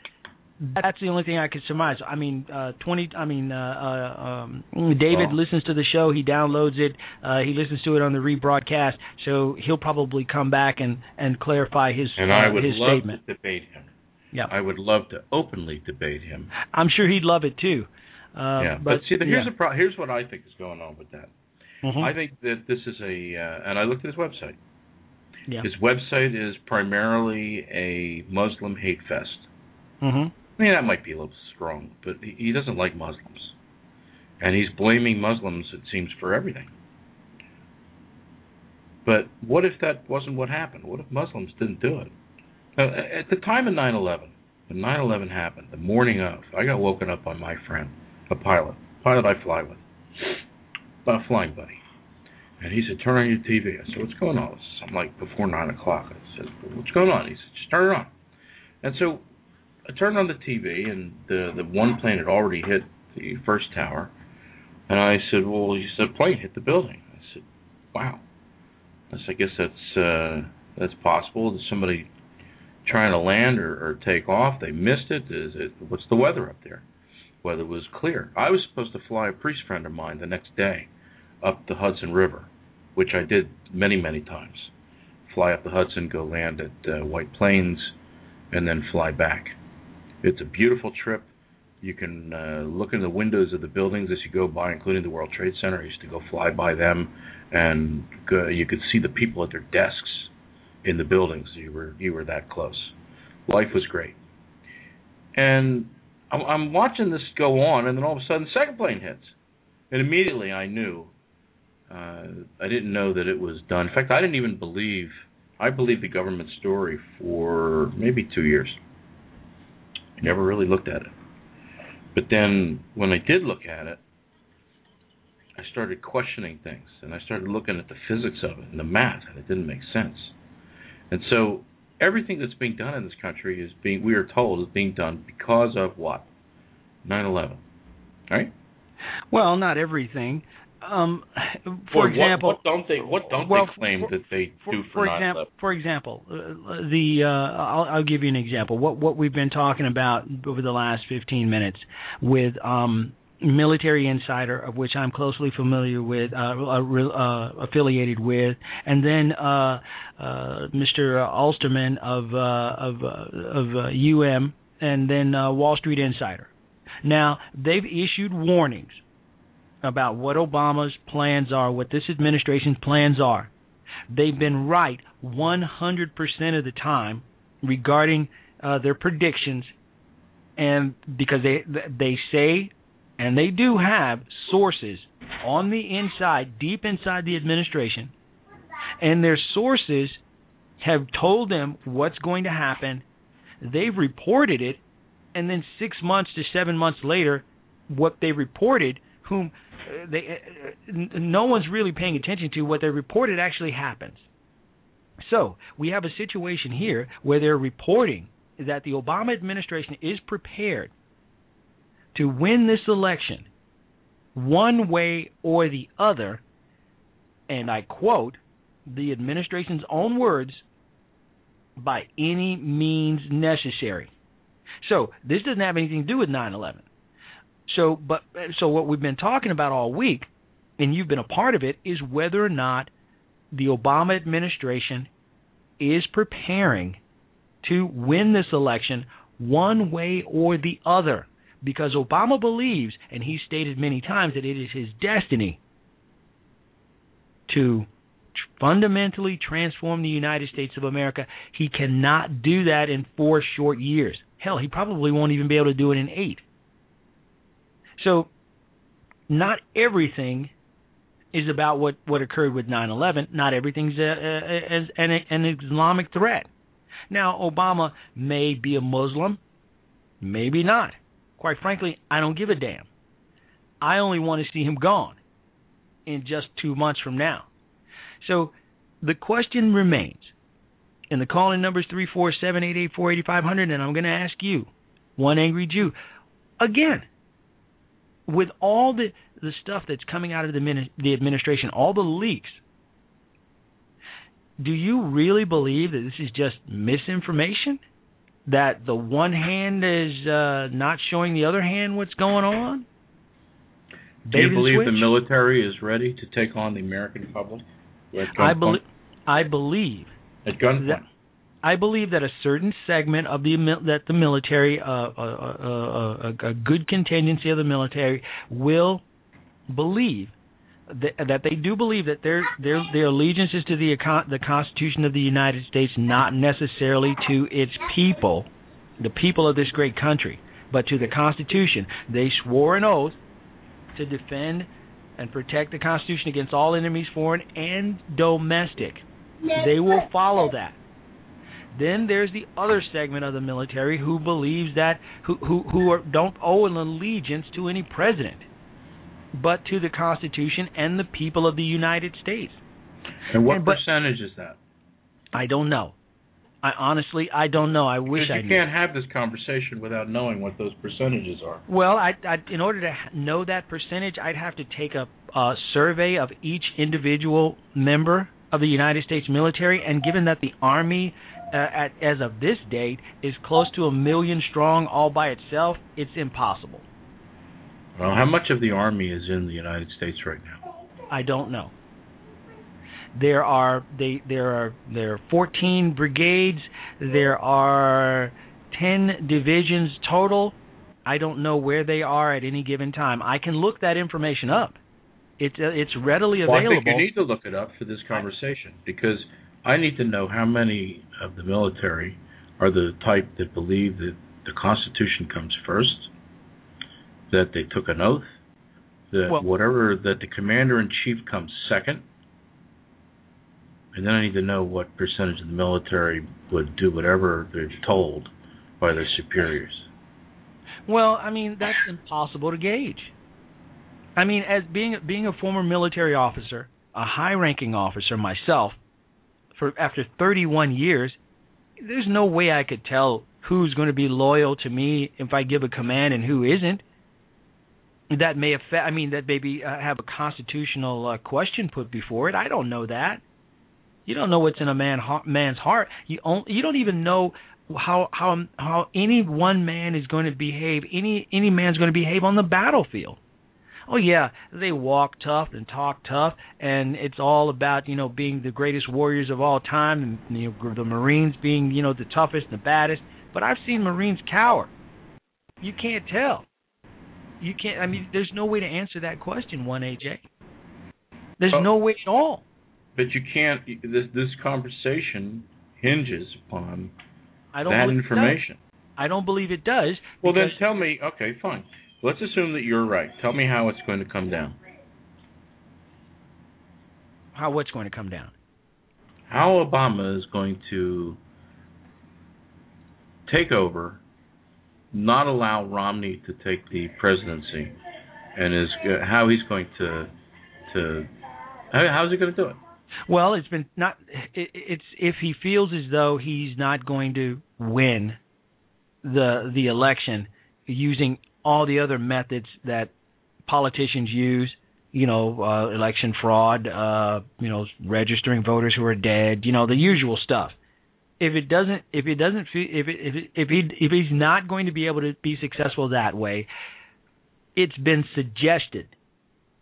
that's the only thing I could surmise. I mean, uh, twenty. I mean, uh, uh, um, David Well- listens to the show. He downloads it. Uh, he listens to it on the rebroadcast. So he'll probably come back and and clarify his And uh, I would his love statement. to debate him. Yeah. I would love to openly debate him. I'm sure he'd love it too. Uh, yeah, but, see, the, here's yeah. the pro- here's what I think is going on with that. Mhm. I think that this is a, uh, and I looked at his website. Yeah. His website is primarily a Muslim hate fest. Mhm. I mean, that might be a little strong, but he, doesn't like Muslims, and he's blaming Muslims, it seems, for everything. But what if that wasn't what happened? What if Muslims didn't do it? Now, at the time of 9/11, when 9/11 happened, the morning of, I got woken up by my friend, a pilot, pilot I fly with, a flying buddy, and he said, "Turn on your TV." I said, "What's going on?" Something like before nine o'clock. I said, "What's going on?" He said, "Just turn it on." And so I turned on the TV, and the the one plane had already hit the first tower. And I said, "Well," he said, "Plane hit the building." I said, "Wow." I said, "I guess that's uh, that's possible. Is somebody trying to land or, or take off? They missed it. Is it? What's the weather up there?" Weather was clear. I was supposed to fly a priest friend of mine the next day up the Hudson River, which I did many many times. Fly up the Hudson, go land at uh, White Plains and then fly back. It's a beautiful trip. You can uh, look in the windows of the buildings as you go by, including the World Trade Center. I used to go fly by them, and go, you could see the people at their desks in the buildings. You were you were that close. Life was great. And I'm, I'm watching this go on, and then all of a sudden, the second plane hits, and immediately I knew. Uh, I didn't know that it was done. In fact, I didn't even believe. I believed the government story for maybe two years. I never really looked at it. But then when I did look at it, I started questioning things and I started looking at the physics of it and the math and it didn't make sense. And so everything that's being done in this country is being we are told is being done because of what? 9/11. Right? Well, not everything. Um, for Well, example, what, don't they what don't well, they claim for- that they for, do for for, example, for example, uh, the uh, I'll, I'll give you an example. What what we've been talking about over the last 15 minutes with um, Military Insider, of which I'm closely familiar with, uh, uh, uh, affiliated with, and then uh, uh, Mr. Ulsterman of uh, of uh, of uh, UM, and then uh, Wall Street Insider. Now they've issued warnings about what Obama's plans are, what this administration's plans are. They've been right 100% of the time regarding uh, their predictions, and because they they say, and they do have sources on the inside, deep inside the administration, and their sources have told them what's going to happen. They've reported it, and then six months to seven months later, what they reported, whom uh, they uh, n- no one's really paying attention to what they reported actually happens. So we have a situation here where they're reporting that the Obama administration is prepared to win this election one way or the other, and I quote the administration's own words, by any means necessary. So this doesn't have anything to do with 9/11. So, but so what we've been talking about all week, and you've been a part of it, is whether or not the Obama administration is preparing to win this election one way or the other. Because Obama believes, and he's stated many times, that it is his destiny to fundamentally transform the United States of America. He cannot do that in four short years. Hell, he probably won't even be able to do it in eight. So, not everything is about what, what occurred with 9 11. Not everything's a, a, a, an, an Islamic threat. Now, Obama may be a Muslim, maybe not. Quite frankly, I don't give a damn. I only want to see him gone in just two months from now. So the question remains, and the calling number is 347 884 8500, and I'm going to ask you, one angry Jew, again, with all the, the stuff that's coming out of the, the administration, all the leaks, do you really believe that this is just misinformation? That the one hand is uh, not showing the other hand what's going on? Do you Bait and believe the military is ready to take on the American public? I gunpoint? believe. I believe At gunpoint. I believe that a certain segment of the that the military, uh, uh, uh, uh, a good contingency of the military, will believe that, that they do believe that their their their allegiance is to the the Constitution of the United States, not necessarily to its people, the people of this great country, but to the Constitution. They swore an oath to defend and protect the Constitution against all enemies, foreign and domestic. They will follow that. Then there's the other segment of the military who believes that who who who are, don't owe an allegiance to any president, but to the Constitution and the people of the United States. And what And- but- percentage is that? I don't know. I honestly I don't know. I wish Because I you can't have this conversation without knowing what those percentages are. Well, I, I, in order to know that percentage, I'd have to take a, a survey of each individual member of the United States military, and given that the Army, uh, at, as of this date, is close to a million strong all by itself, it's impossible. Well, how much of the army is in the United States right now? I don't know. There are they there are there are 14 brigades. There are 10 divisions total. I don't know where they are at any given time. I can look that information up. It's uh, it's readily Well, I available. think you need to look it up for this conversation because I need to know how many of the military are the type that believe that the Constitution comes first, that they took an oath, that Well- whatever that the commander in chief comes second, and then I need to know what percentage of the military would do whatever they're told by their superiors. Well, I mean that's impossible to gauge. I mean, as being being a former military officer, a high-ranking officer myself, for after 31 years, there's no way I could tell who's going to be loyal to me if I give a command and who isn't. That may affect. I mean, that maybe uh, have a constitutional uh, question put before it. I don't know that. You don't know what's in a man man's heart. You only, you don't even know how how how any one man is going to behave. Any any man's going to behave on the battlefield. Oh yeah, they walk tough and talk tough, and it's all about you know being the greatest warriors of all time, and you know, the Marines being you know the toughest and the baddest. But I've seen Marines cower. You can't tell. You can't. I mean, there's no way to answer that question, one AJ. There's Oh. no way at all. But you can't. This this conversation hinges upon I don't that believe it does. information. I don't believe it does. Well, then tell me. Okay, fine. Let's assume that you're right. Tell me how it's going to come down. how what's going to come down? How Obama is going to take over, not allow Romney to take the presidency, and is how he's going to to how's he going to do it? Well, it's been not. It, it's if he feels as though he's not going to win the the election using all the other methods that politicians use, you know, uh, election fraud, uh, you know, registering voters who are dead, you know, the usual stuff. If it doesn't, if it doesn't if it, if it, if he if he's not going to be able to be successful that way, it's been suggested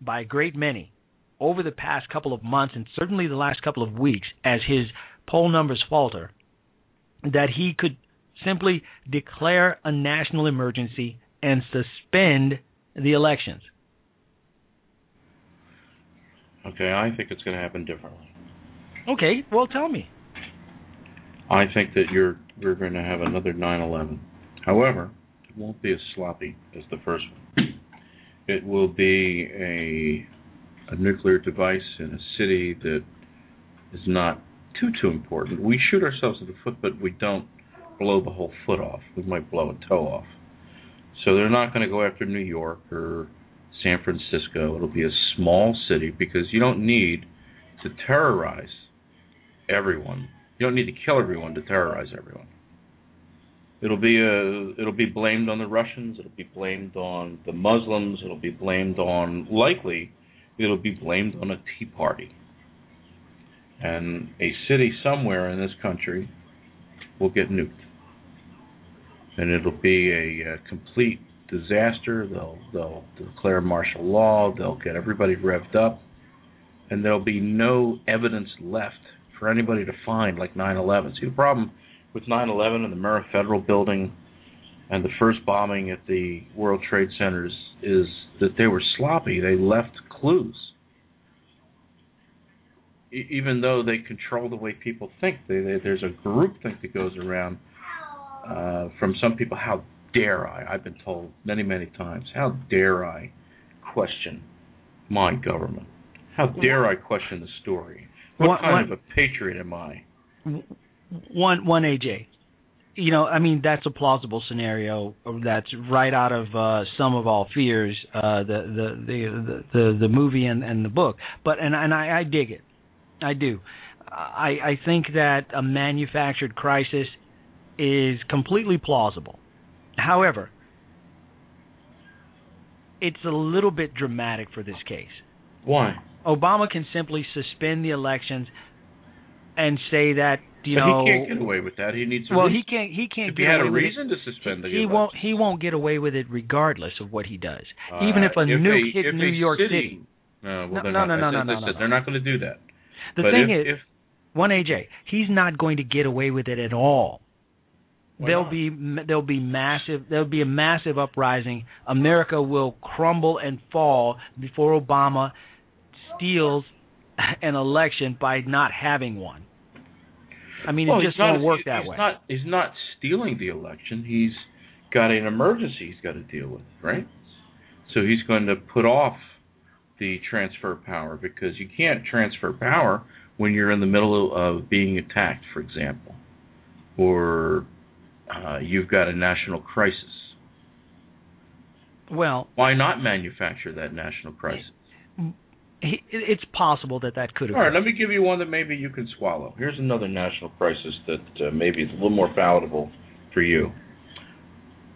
by a great many over the past couple of months and certainly the last couple of weeks as his poll numbers falter that he could simply declare a national emergency and suspend the elections. Okay, I think it's going to happen differently. Okay, well tell me. I think that you're we're going to have another 9/11. However, it won't be as sloppy as the first one. It will be a a nuclear device in a city that is not too too important. We shoot ourselves in the foot, but we don't blow the whole foot off. We might blow a toe off. So they're not going to go after New York or San Francisco. It'll be a small city because you don't need to terrorize everyone. You don't need to kill everyone to terrorize everyone. It'll be a, it'll be blamed on the Russians. It'll be blamed on the Muslims. It'll be blamed on likely, it'll be blamed on a Tea Party. And a city somewhere in this country will get nuked, and it'll be a, uh complete disaster. They'll they'll declare martial law. They'll get everybody revved up, and there'll be no evidence left for anybody to find like 9/11. See the problem with 9/11 and the Murrah Federal Building and the first bombing at the World Trade Centers is that they were sloppy. They left clues. Even though they control the way people think, they, they, there's a group think that goes around uh, from some people. How dare I? I've been told many, many times. How dare I question my government? How dare I question the story? What One- kind one- of a patriot am I? One one AJ. You know, I mean that's a plausible scenario that's right out of uh Sum of All Fears, uh the the the the, the movie and, and the book. But and and I, I dig it. I do. I I think that a manufactured crisis is completely plausible. However, it's a little bit dramatic for this case. Why? Obama can simply suspend the elections and say that you but know he can't get away with that. He needs well reason. he can't he can't if get he had away a reason to suspend the he election. won't he won't get away with it regardless of what he does. Uh, Even if a nuke a, hit New York city, City. No, well, No, they're no, not. no, no, no, no, no. They're not going to do that. The but thing if, is, if one AJ, he's not going to get away with it at all. Why there'll not? be there'll be massive there'll be a massive uprising. America will crumble and fall before Obama steals an election by not having one. I mean, well, it just not, won't work that he's way. Not, he's not stealing the election. He's got an emergency he's got to deal with, right? So he's going to put off the transfer of power because you can't transfer power when you're in the middle of being attacked, for example, or uh, you've got a national crisis. Well, Why not manufacture that national crisis? it's possible that that could have. All right, let me give you one that maybe you can swallow. Here's another national crisis that uh, maybe is a little more palatable for you.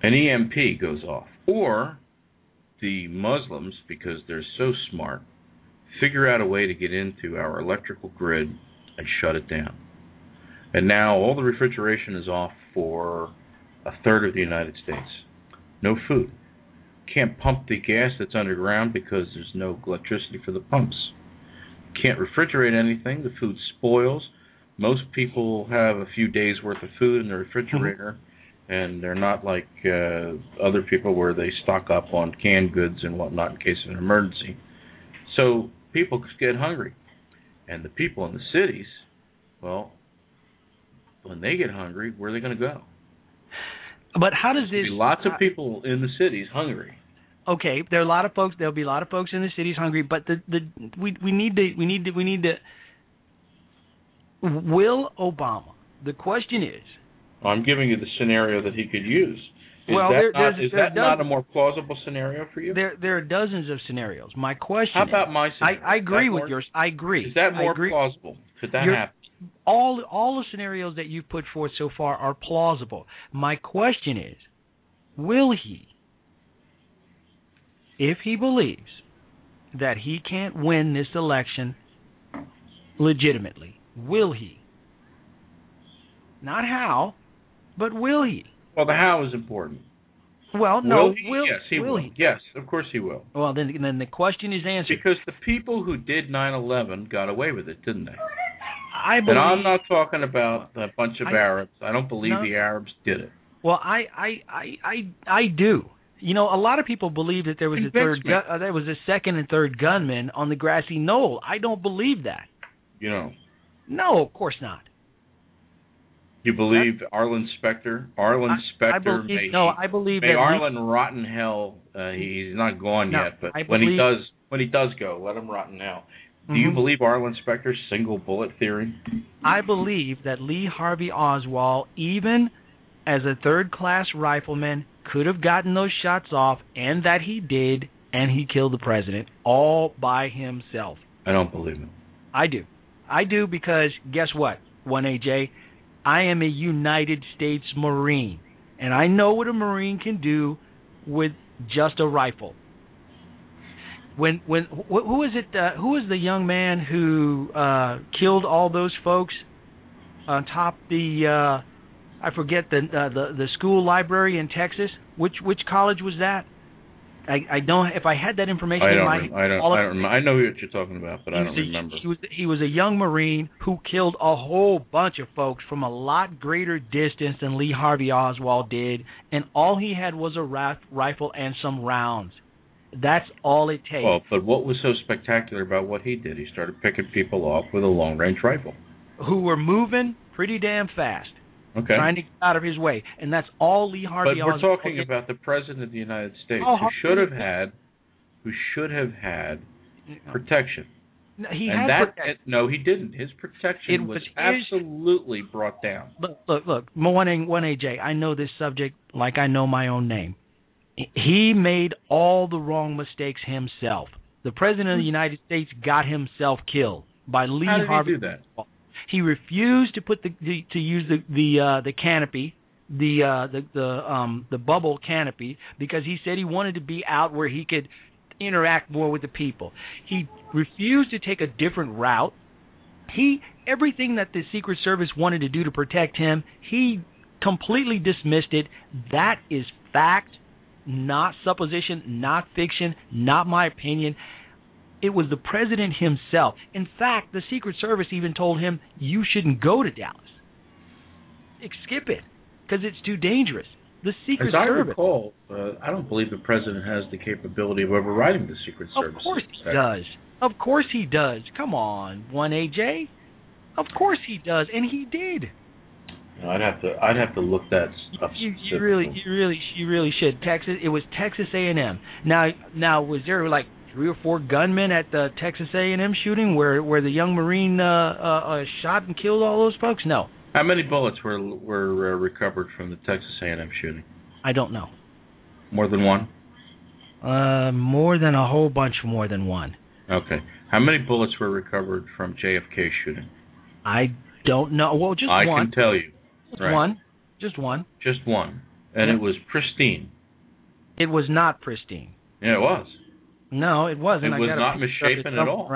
An EMP goes off, or the Muslims, because they're so smart, figure out a way to get into our electrical grid and shut it down. And now all the refrigeration is off for a third of the United States. No food. Can't pump the gas that's underground because there's no electricity for the pumps. Can't refrigerate anything. The food spoils. Most people have a few days worth of food in the refrigerator, and they're not like uh, other people where they stock up on canned goods and whatnot in case of an emergency. So people get hungry, and the people in the cities, well, when they get hungry, where are they going to go? But how does this? be lots of people in the cities hungry. okay, there are a lot of folks. There'll be a lot of folks in the cities hungry, but the the we we need to we need to we need to. Will Obama? The question is, I'm giving you the scenario that he could use. Is Well, that there- not, is that not a more plausible scenario for you? there there are dozens of scenarios. My question. How is- about my I, scenario? I Is agree with more- yours. I agree. Is that I more plausible? Could that You're- happen? All all the scenarios that you've put forth so far are plausible. My question is, will he, if he believes that he can't win this election legitimately, will he? Not how, but will he? Well, the how is important. Well, no, will he? will yes, he will will. he? Yes, of course he will. Well, then then the question is answered. Because the people who did 9/11 got away with it, didn't they? I believe. And I'm not talking about a bunch of I- Arabs. I don't believe No. the Arabs did it. Well, I, I, I, I, I do. You know, a lot of people believe that there was a third, gu- uh, there was a second and third gunman on the grassy knoll. I don't believe that. You know, No, of course not. you believe Arlen Specter? Arlen I Specter believe, may no, I believe may that. we- Arlen rot in hell. Uh, he's not gone No, yet, but I when he does, when he does go, let him rot in hell. Do you Mhm. believe Arlen Specter's single bullet theory? I believe that Lee Harvey Oswald, even as a third class rifleman, could have gotten those shots off, and that he did, and he killed the president all by himself. I don't believe it. I do. I do because guess what? 1AJ, I am a United States Marine, and I know what a Marine can do with just a rifle. When when wh- who is it? Uh, who is the young man who uh, killed all those folks on top the? Uh, I forget the uh, the the school library in Texas. Which which college was that? I I don't. If I had that information I in my rem- I don't. of- I don't. rem- I know what you're talking about, but I don't a- remember. He was he was a young Marine who killed a whole bunch of folks from a lot greater distance than Lee Harvey Oswald did, and all he had was a rif- rifle and some rounds. That's all it takes. Well, but what was so spectacular about what he did? He started picking people off with a long range rifle. who were moving pretty damn fast, Okay. trying to get out of his way, and that's all Lee Harvey But we're Oswald talking about the president of the United States Oh, who should have had, who should have had protection. No, He and had that protection. no, he didn't. His protection It was, was absolutely brought down. look, look, look. One one AJ. I know this subject like I know my own name. He made all the wrong mistakes himself. The president of the United States got himself killed by Lee How did Harvey. he do that? He refused to put the, the to use the the uh, the canopy, the uh, the the um the bubble canopy because he said he wanted to be out where he could interact more with the people. He refused to take a different route. He everything that the Secret Service wanted to do to protect him, he completely dismissed it. That is fact, not supposition, not fiction, not my opinion. It was the president himself. In fact, the Secret Service even told him you shouldn't go to Dallas. Skip it because it's too dangerous. The Secret As I Service. recall, uh, I don't believe the president has the capability of overriding the Secret Service. Of course he does. Of course he does. Come on, one AJ. Of course he does, and he did. I'd have to. I'd have to look that up. You, you really, you really, you really should. Texas. It was Texas A&M. Now, now was there like three or four gunmen at the Texas A&M shooting where where the young Marine uh, uh, uh, shot and killed all those folks? No, How many bullets were were uh, recovered from the Texas A&M shooting? I don't know. More than one. Uh, more than a whole bunch, more than one. Okay. How many bullets were recovered from JFK shooting? I don't know. Well, just I one. I can tell you. Just Right. one. Just one. Just one, and it was pristine. It was not pristine. Yeah, it was. No, it wasn't. It was not misshapen at all.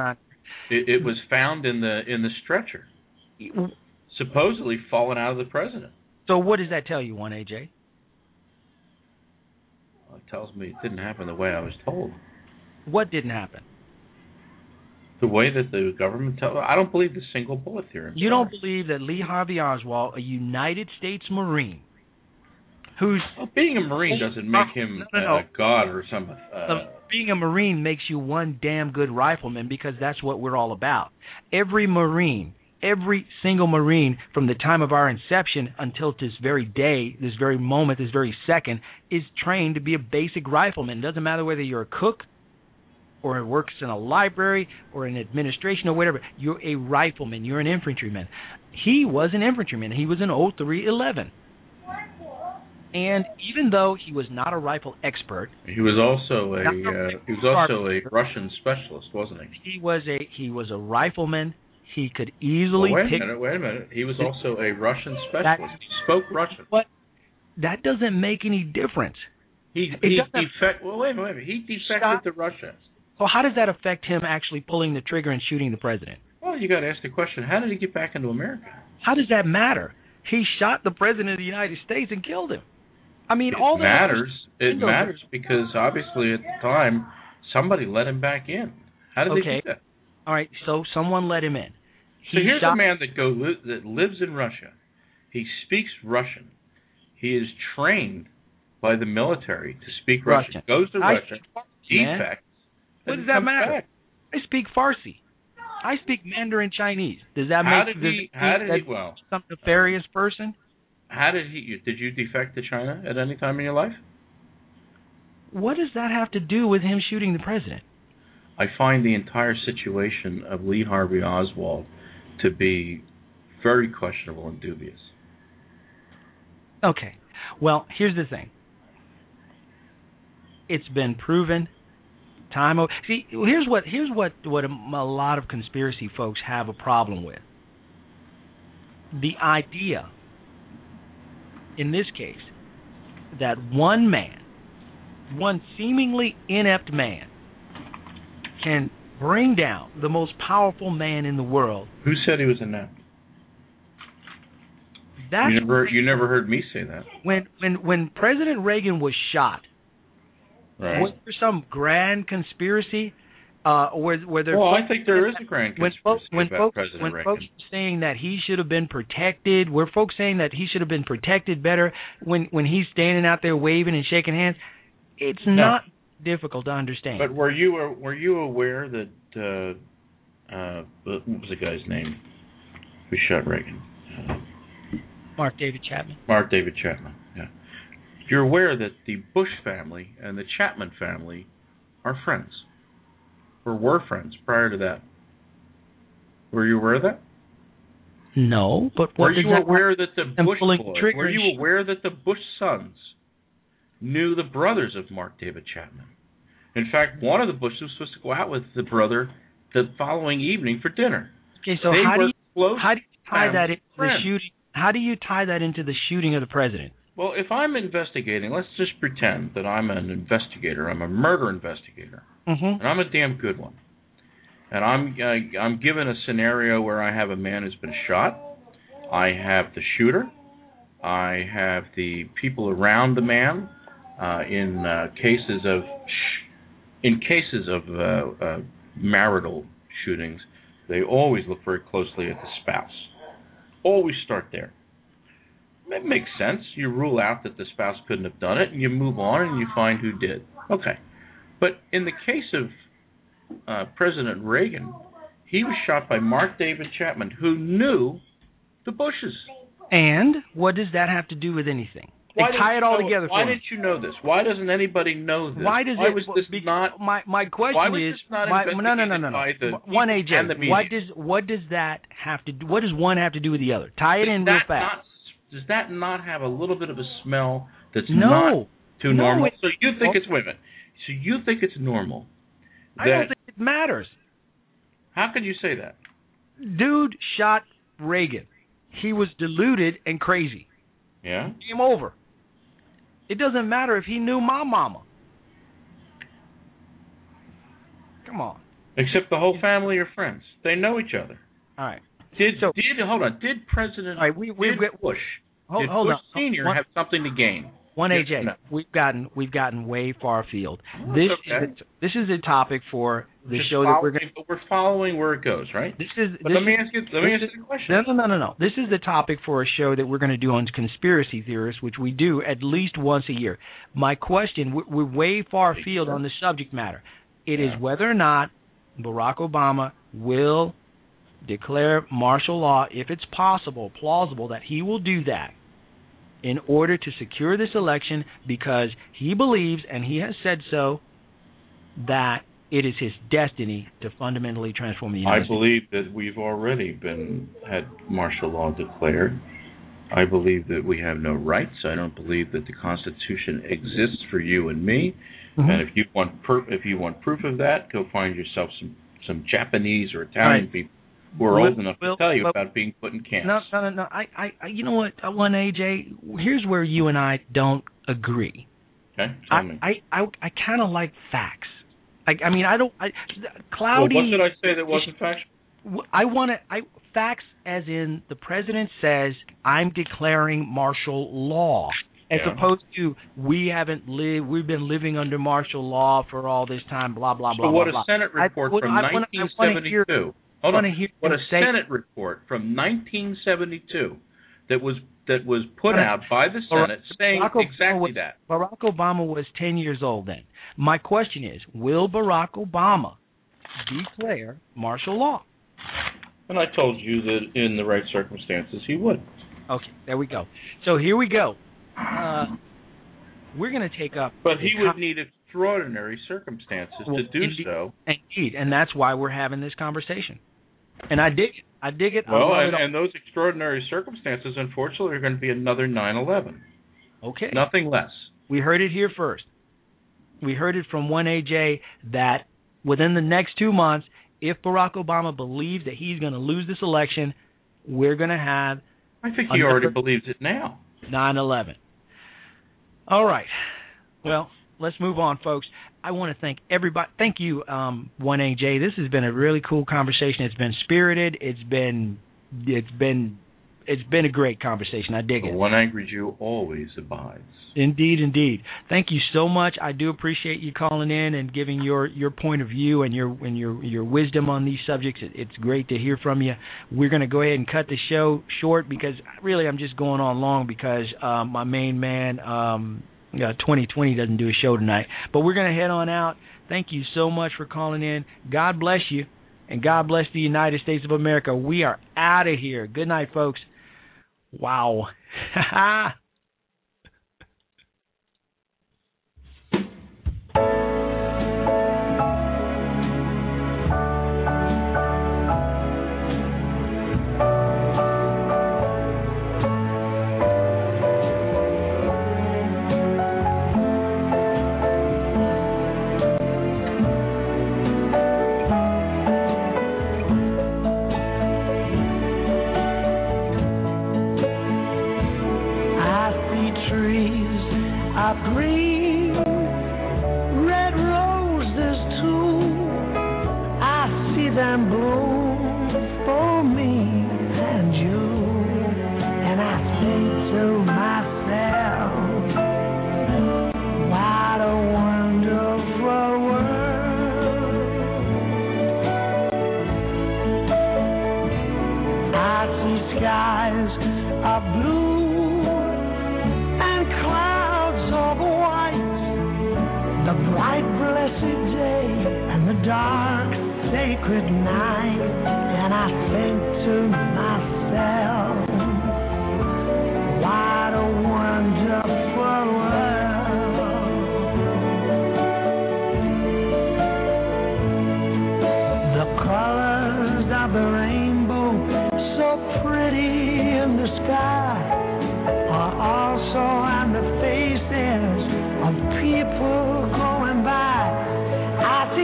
It, it was found in the in the stretcher, supposedly fallen out of the president. So what does that tell you, one AJ? Well, it tells me it didn't happen the way I was told. What didn't happen? The way that the government tell I don't believe the single bullet theory. You don't believe that Lee Harvey Oswald, a United States Marine, who's Well, being a Marine doesn't make him No, no, no. a god or some. Uh, being a Marine makes you one damn good rifleman because that's what we're all about. Every Marine, every single Marine from the time of our inception until this very day, this very moment, this very second, is trained to be a basic rifleman. It doesn't matter whether you're a cook or works in a library or in administration or whatever. You're a rifleman. You're an infantryman. He was an infantryman. He was an 0311. And even though he was not a rifle expert, he was also a uh, he was also a Russian specialist, wasn't he? he was a he was a rifleman. He could easily Well, wait a minute, wait a minute. He was also a Russian specialist. He spoke Russian. But that doesn't make any difference. He It he doesn't- Well, wait a minute. Wait a minute. He defected Stop. to Russia. So how does that affect him actually pulling the trigger and shooting the president? Well, you got to ask the question: How did he get back into America? How does that matter? He shot the president of the United States and killed him. I mean, it all that matters. It matters because obviously at the time somebody let him back in. How did Okay. they do that? All right, so someone let him in. So here's shot- a man that go li- that lives in Russia. He speaks Russian. He is trained by the military to speak Russian. Russian. Goes to I Russia, speak Farsi, man. defects. What does that matter? back. I speak Farsi. I speak Mandarin Chinese. Does that How make did he? How did he? Well, some nefarious person? how did he? Did you defect to China at any time in your life? What does that have to do with him shooting the president? I find the entire situation of Lee Harvey Oswald to be very questionable and dubious. Okay. Well, here's the thing. It's been proven time See, here's what here's what what a, a lot of conspiracy folks have a problem with. The idea in this case that one man, one seemingly inept man can bring down the most powerful man in the world. Who said he was inept? That's you never, you never heard me say that. when when when President Reagan was shot, Right. was there some grand conspiracy? Uh, where where there Well, I think there is a grand when folks conspiracy when folks President when Reagan. folks were saying that he should have been protected, were folks saying that he should have been protected better when when he's standing out there waving and shaking hands? It's not difficult to understand. But were you were you aware that uh, uh, what was the guy's name who shot Reagan? Mark David Chapman. Mark David Chapman. You're aware that the Bush family and the Chapman family are friends, or were friends prior to that. Were you aware of that? No, but what were you aware that the Bush boys, were you aware that the Bush sons knew the brothers of Mark David Chapman? In fact, one of the Bushes was supposed to go out with the brother the following evening for dinner. Okay, so how do you how do you tie that into the shooting? How do you tie that into the shooting of the president? Well, if I'm investigating, let's just pretend that I'm an investigator. I'm a murder investigator, Mm-hmm. and I'm a damn good one. And I'm uh, I'm given a scenario where I have a man who's been shot. I have the shooter. I have the people around the man. Uh, in uh, cases of in cases of uh, uh, marital shootings, they always look very closely at the spouse. Always start there. It makes sense. You rule out that the spouse couldn't have done it, and you move on and you find who did. Okay. But in the case of uh, President Reagan, he was shot by Mark David Chapman, who knew the Bushes. And what does that have to do with anything? Why they tie it all you know- together Why didn't you know this? Why doesn't anybody know this? Why does why it? was this be- not? my my question why was is this not my, no no no no no the one AJ. What does what does that have to do? What does one have to do with the other? Tie it in real fast. not- does that not have a little bit of a smell that's No. not too No, normal? so you think it's women. So you think it's normal? I don't think it matters. How could you say that? Dude shot Reagan. He was deluded and crazy. Yeah. Game over. It doesn't matter if he knew my mama. Come on. Except the whole family are friends. They know each other. All right. Did so, did hold on? Did President All right, we we did Bush hold, hold Bush on. Senior One- have something to gain? One AJ, or no? we've gotten we've gotten way far afield. Oh, this okay. is a, this is a topic for the Just show that we're going. we're following where it goes, right? This is. But this let me ask you. Let me ask you a question. No, no, no, no, no. This is the topic for a show that we're going to do on conspiracy theorists, which we do at least once a year. My question: we- We're way far afield on the subject matter. It is Yeah. whether or not Barack Obama will declare martial law, if it's possible, plausible that he will do that in order to secure this election because he believes, and he has said so, that it is his destiny to fundamentally transform the United I believe that we've already been had martial law declared. I believe that we have no rights. I don't believe that the Constitution exists for you and me. Mhm. And if you want per- if you want proof of that, go find yourself some some Japanese or Italian Right. people Well, old enough well, to tell you well- about being put in camps. No, no, no, no. I, I, I you know what? I One AJ. Here's where you and I don't agree. Okay, I. I, I, I kind of like facts. I, I mean, I don't. I, Well, cloudy. what did I say that wasn't factual? I want to. I facts as in the president says I'm declaring martial law, as Yeah. opposed to we haven't lived. We've been living under martial law for all this time. Blah blah blah So what blah. a blah. Senate I- report what- from I wanna- I wanna 1972. hear- Hold on. hear What a say- Senate report from 1972 that was that was put out by the Barack- Senate saying Barack exactly was- that. Barack Obama was 10 years old then. My question is, will Barack Obama declare martial law? And I told you that in the right circumstances he would. Okay, there we go. So here we go. Uh, we're going to take up. But he would com- need extraordinary circumstances Well, to do indeed. so. Indeed, and that's why we're having this conversation. And I dig it. I dig it. Well, and, it. and those extraordinary circumstances, unfortunately, are going to be another 9/11. okay. Nothing less. We heard it here first. We heard it from one AJ that within the next two months, if Barack Obama believes that he's going to lose this election, we're going to have I think he already believes it now. 9/11. All right. Well, let's move on, folks. I want to thank everybody. Thank you, um, 1AJ. This has been a really cool conversation. It's been spirited. It's been, it's been, it's been a great conversation. I dig it. one angry Jew always abides. Indeed, indeed. Thank you so much. I do appreciate you calling in and giving your your point of view and your and your your wisdom on these subjects. It, it's great to hear from you. We're going to go ahead and cut the show short because really I'm just going on long because um, my main man um, uh, 2020 doesn't do a show tonight. But we're going to head on out. Thank you so much for calling in. God bless you, and God bless the United States of America. We are out of here. Good night, folks. Wow.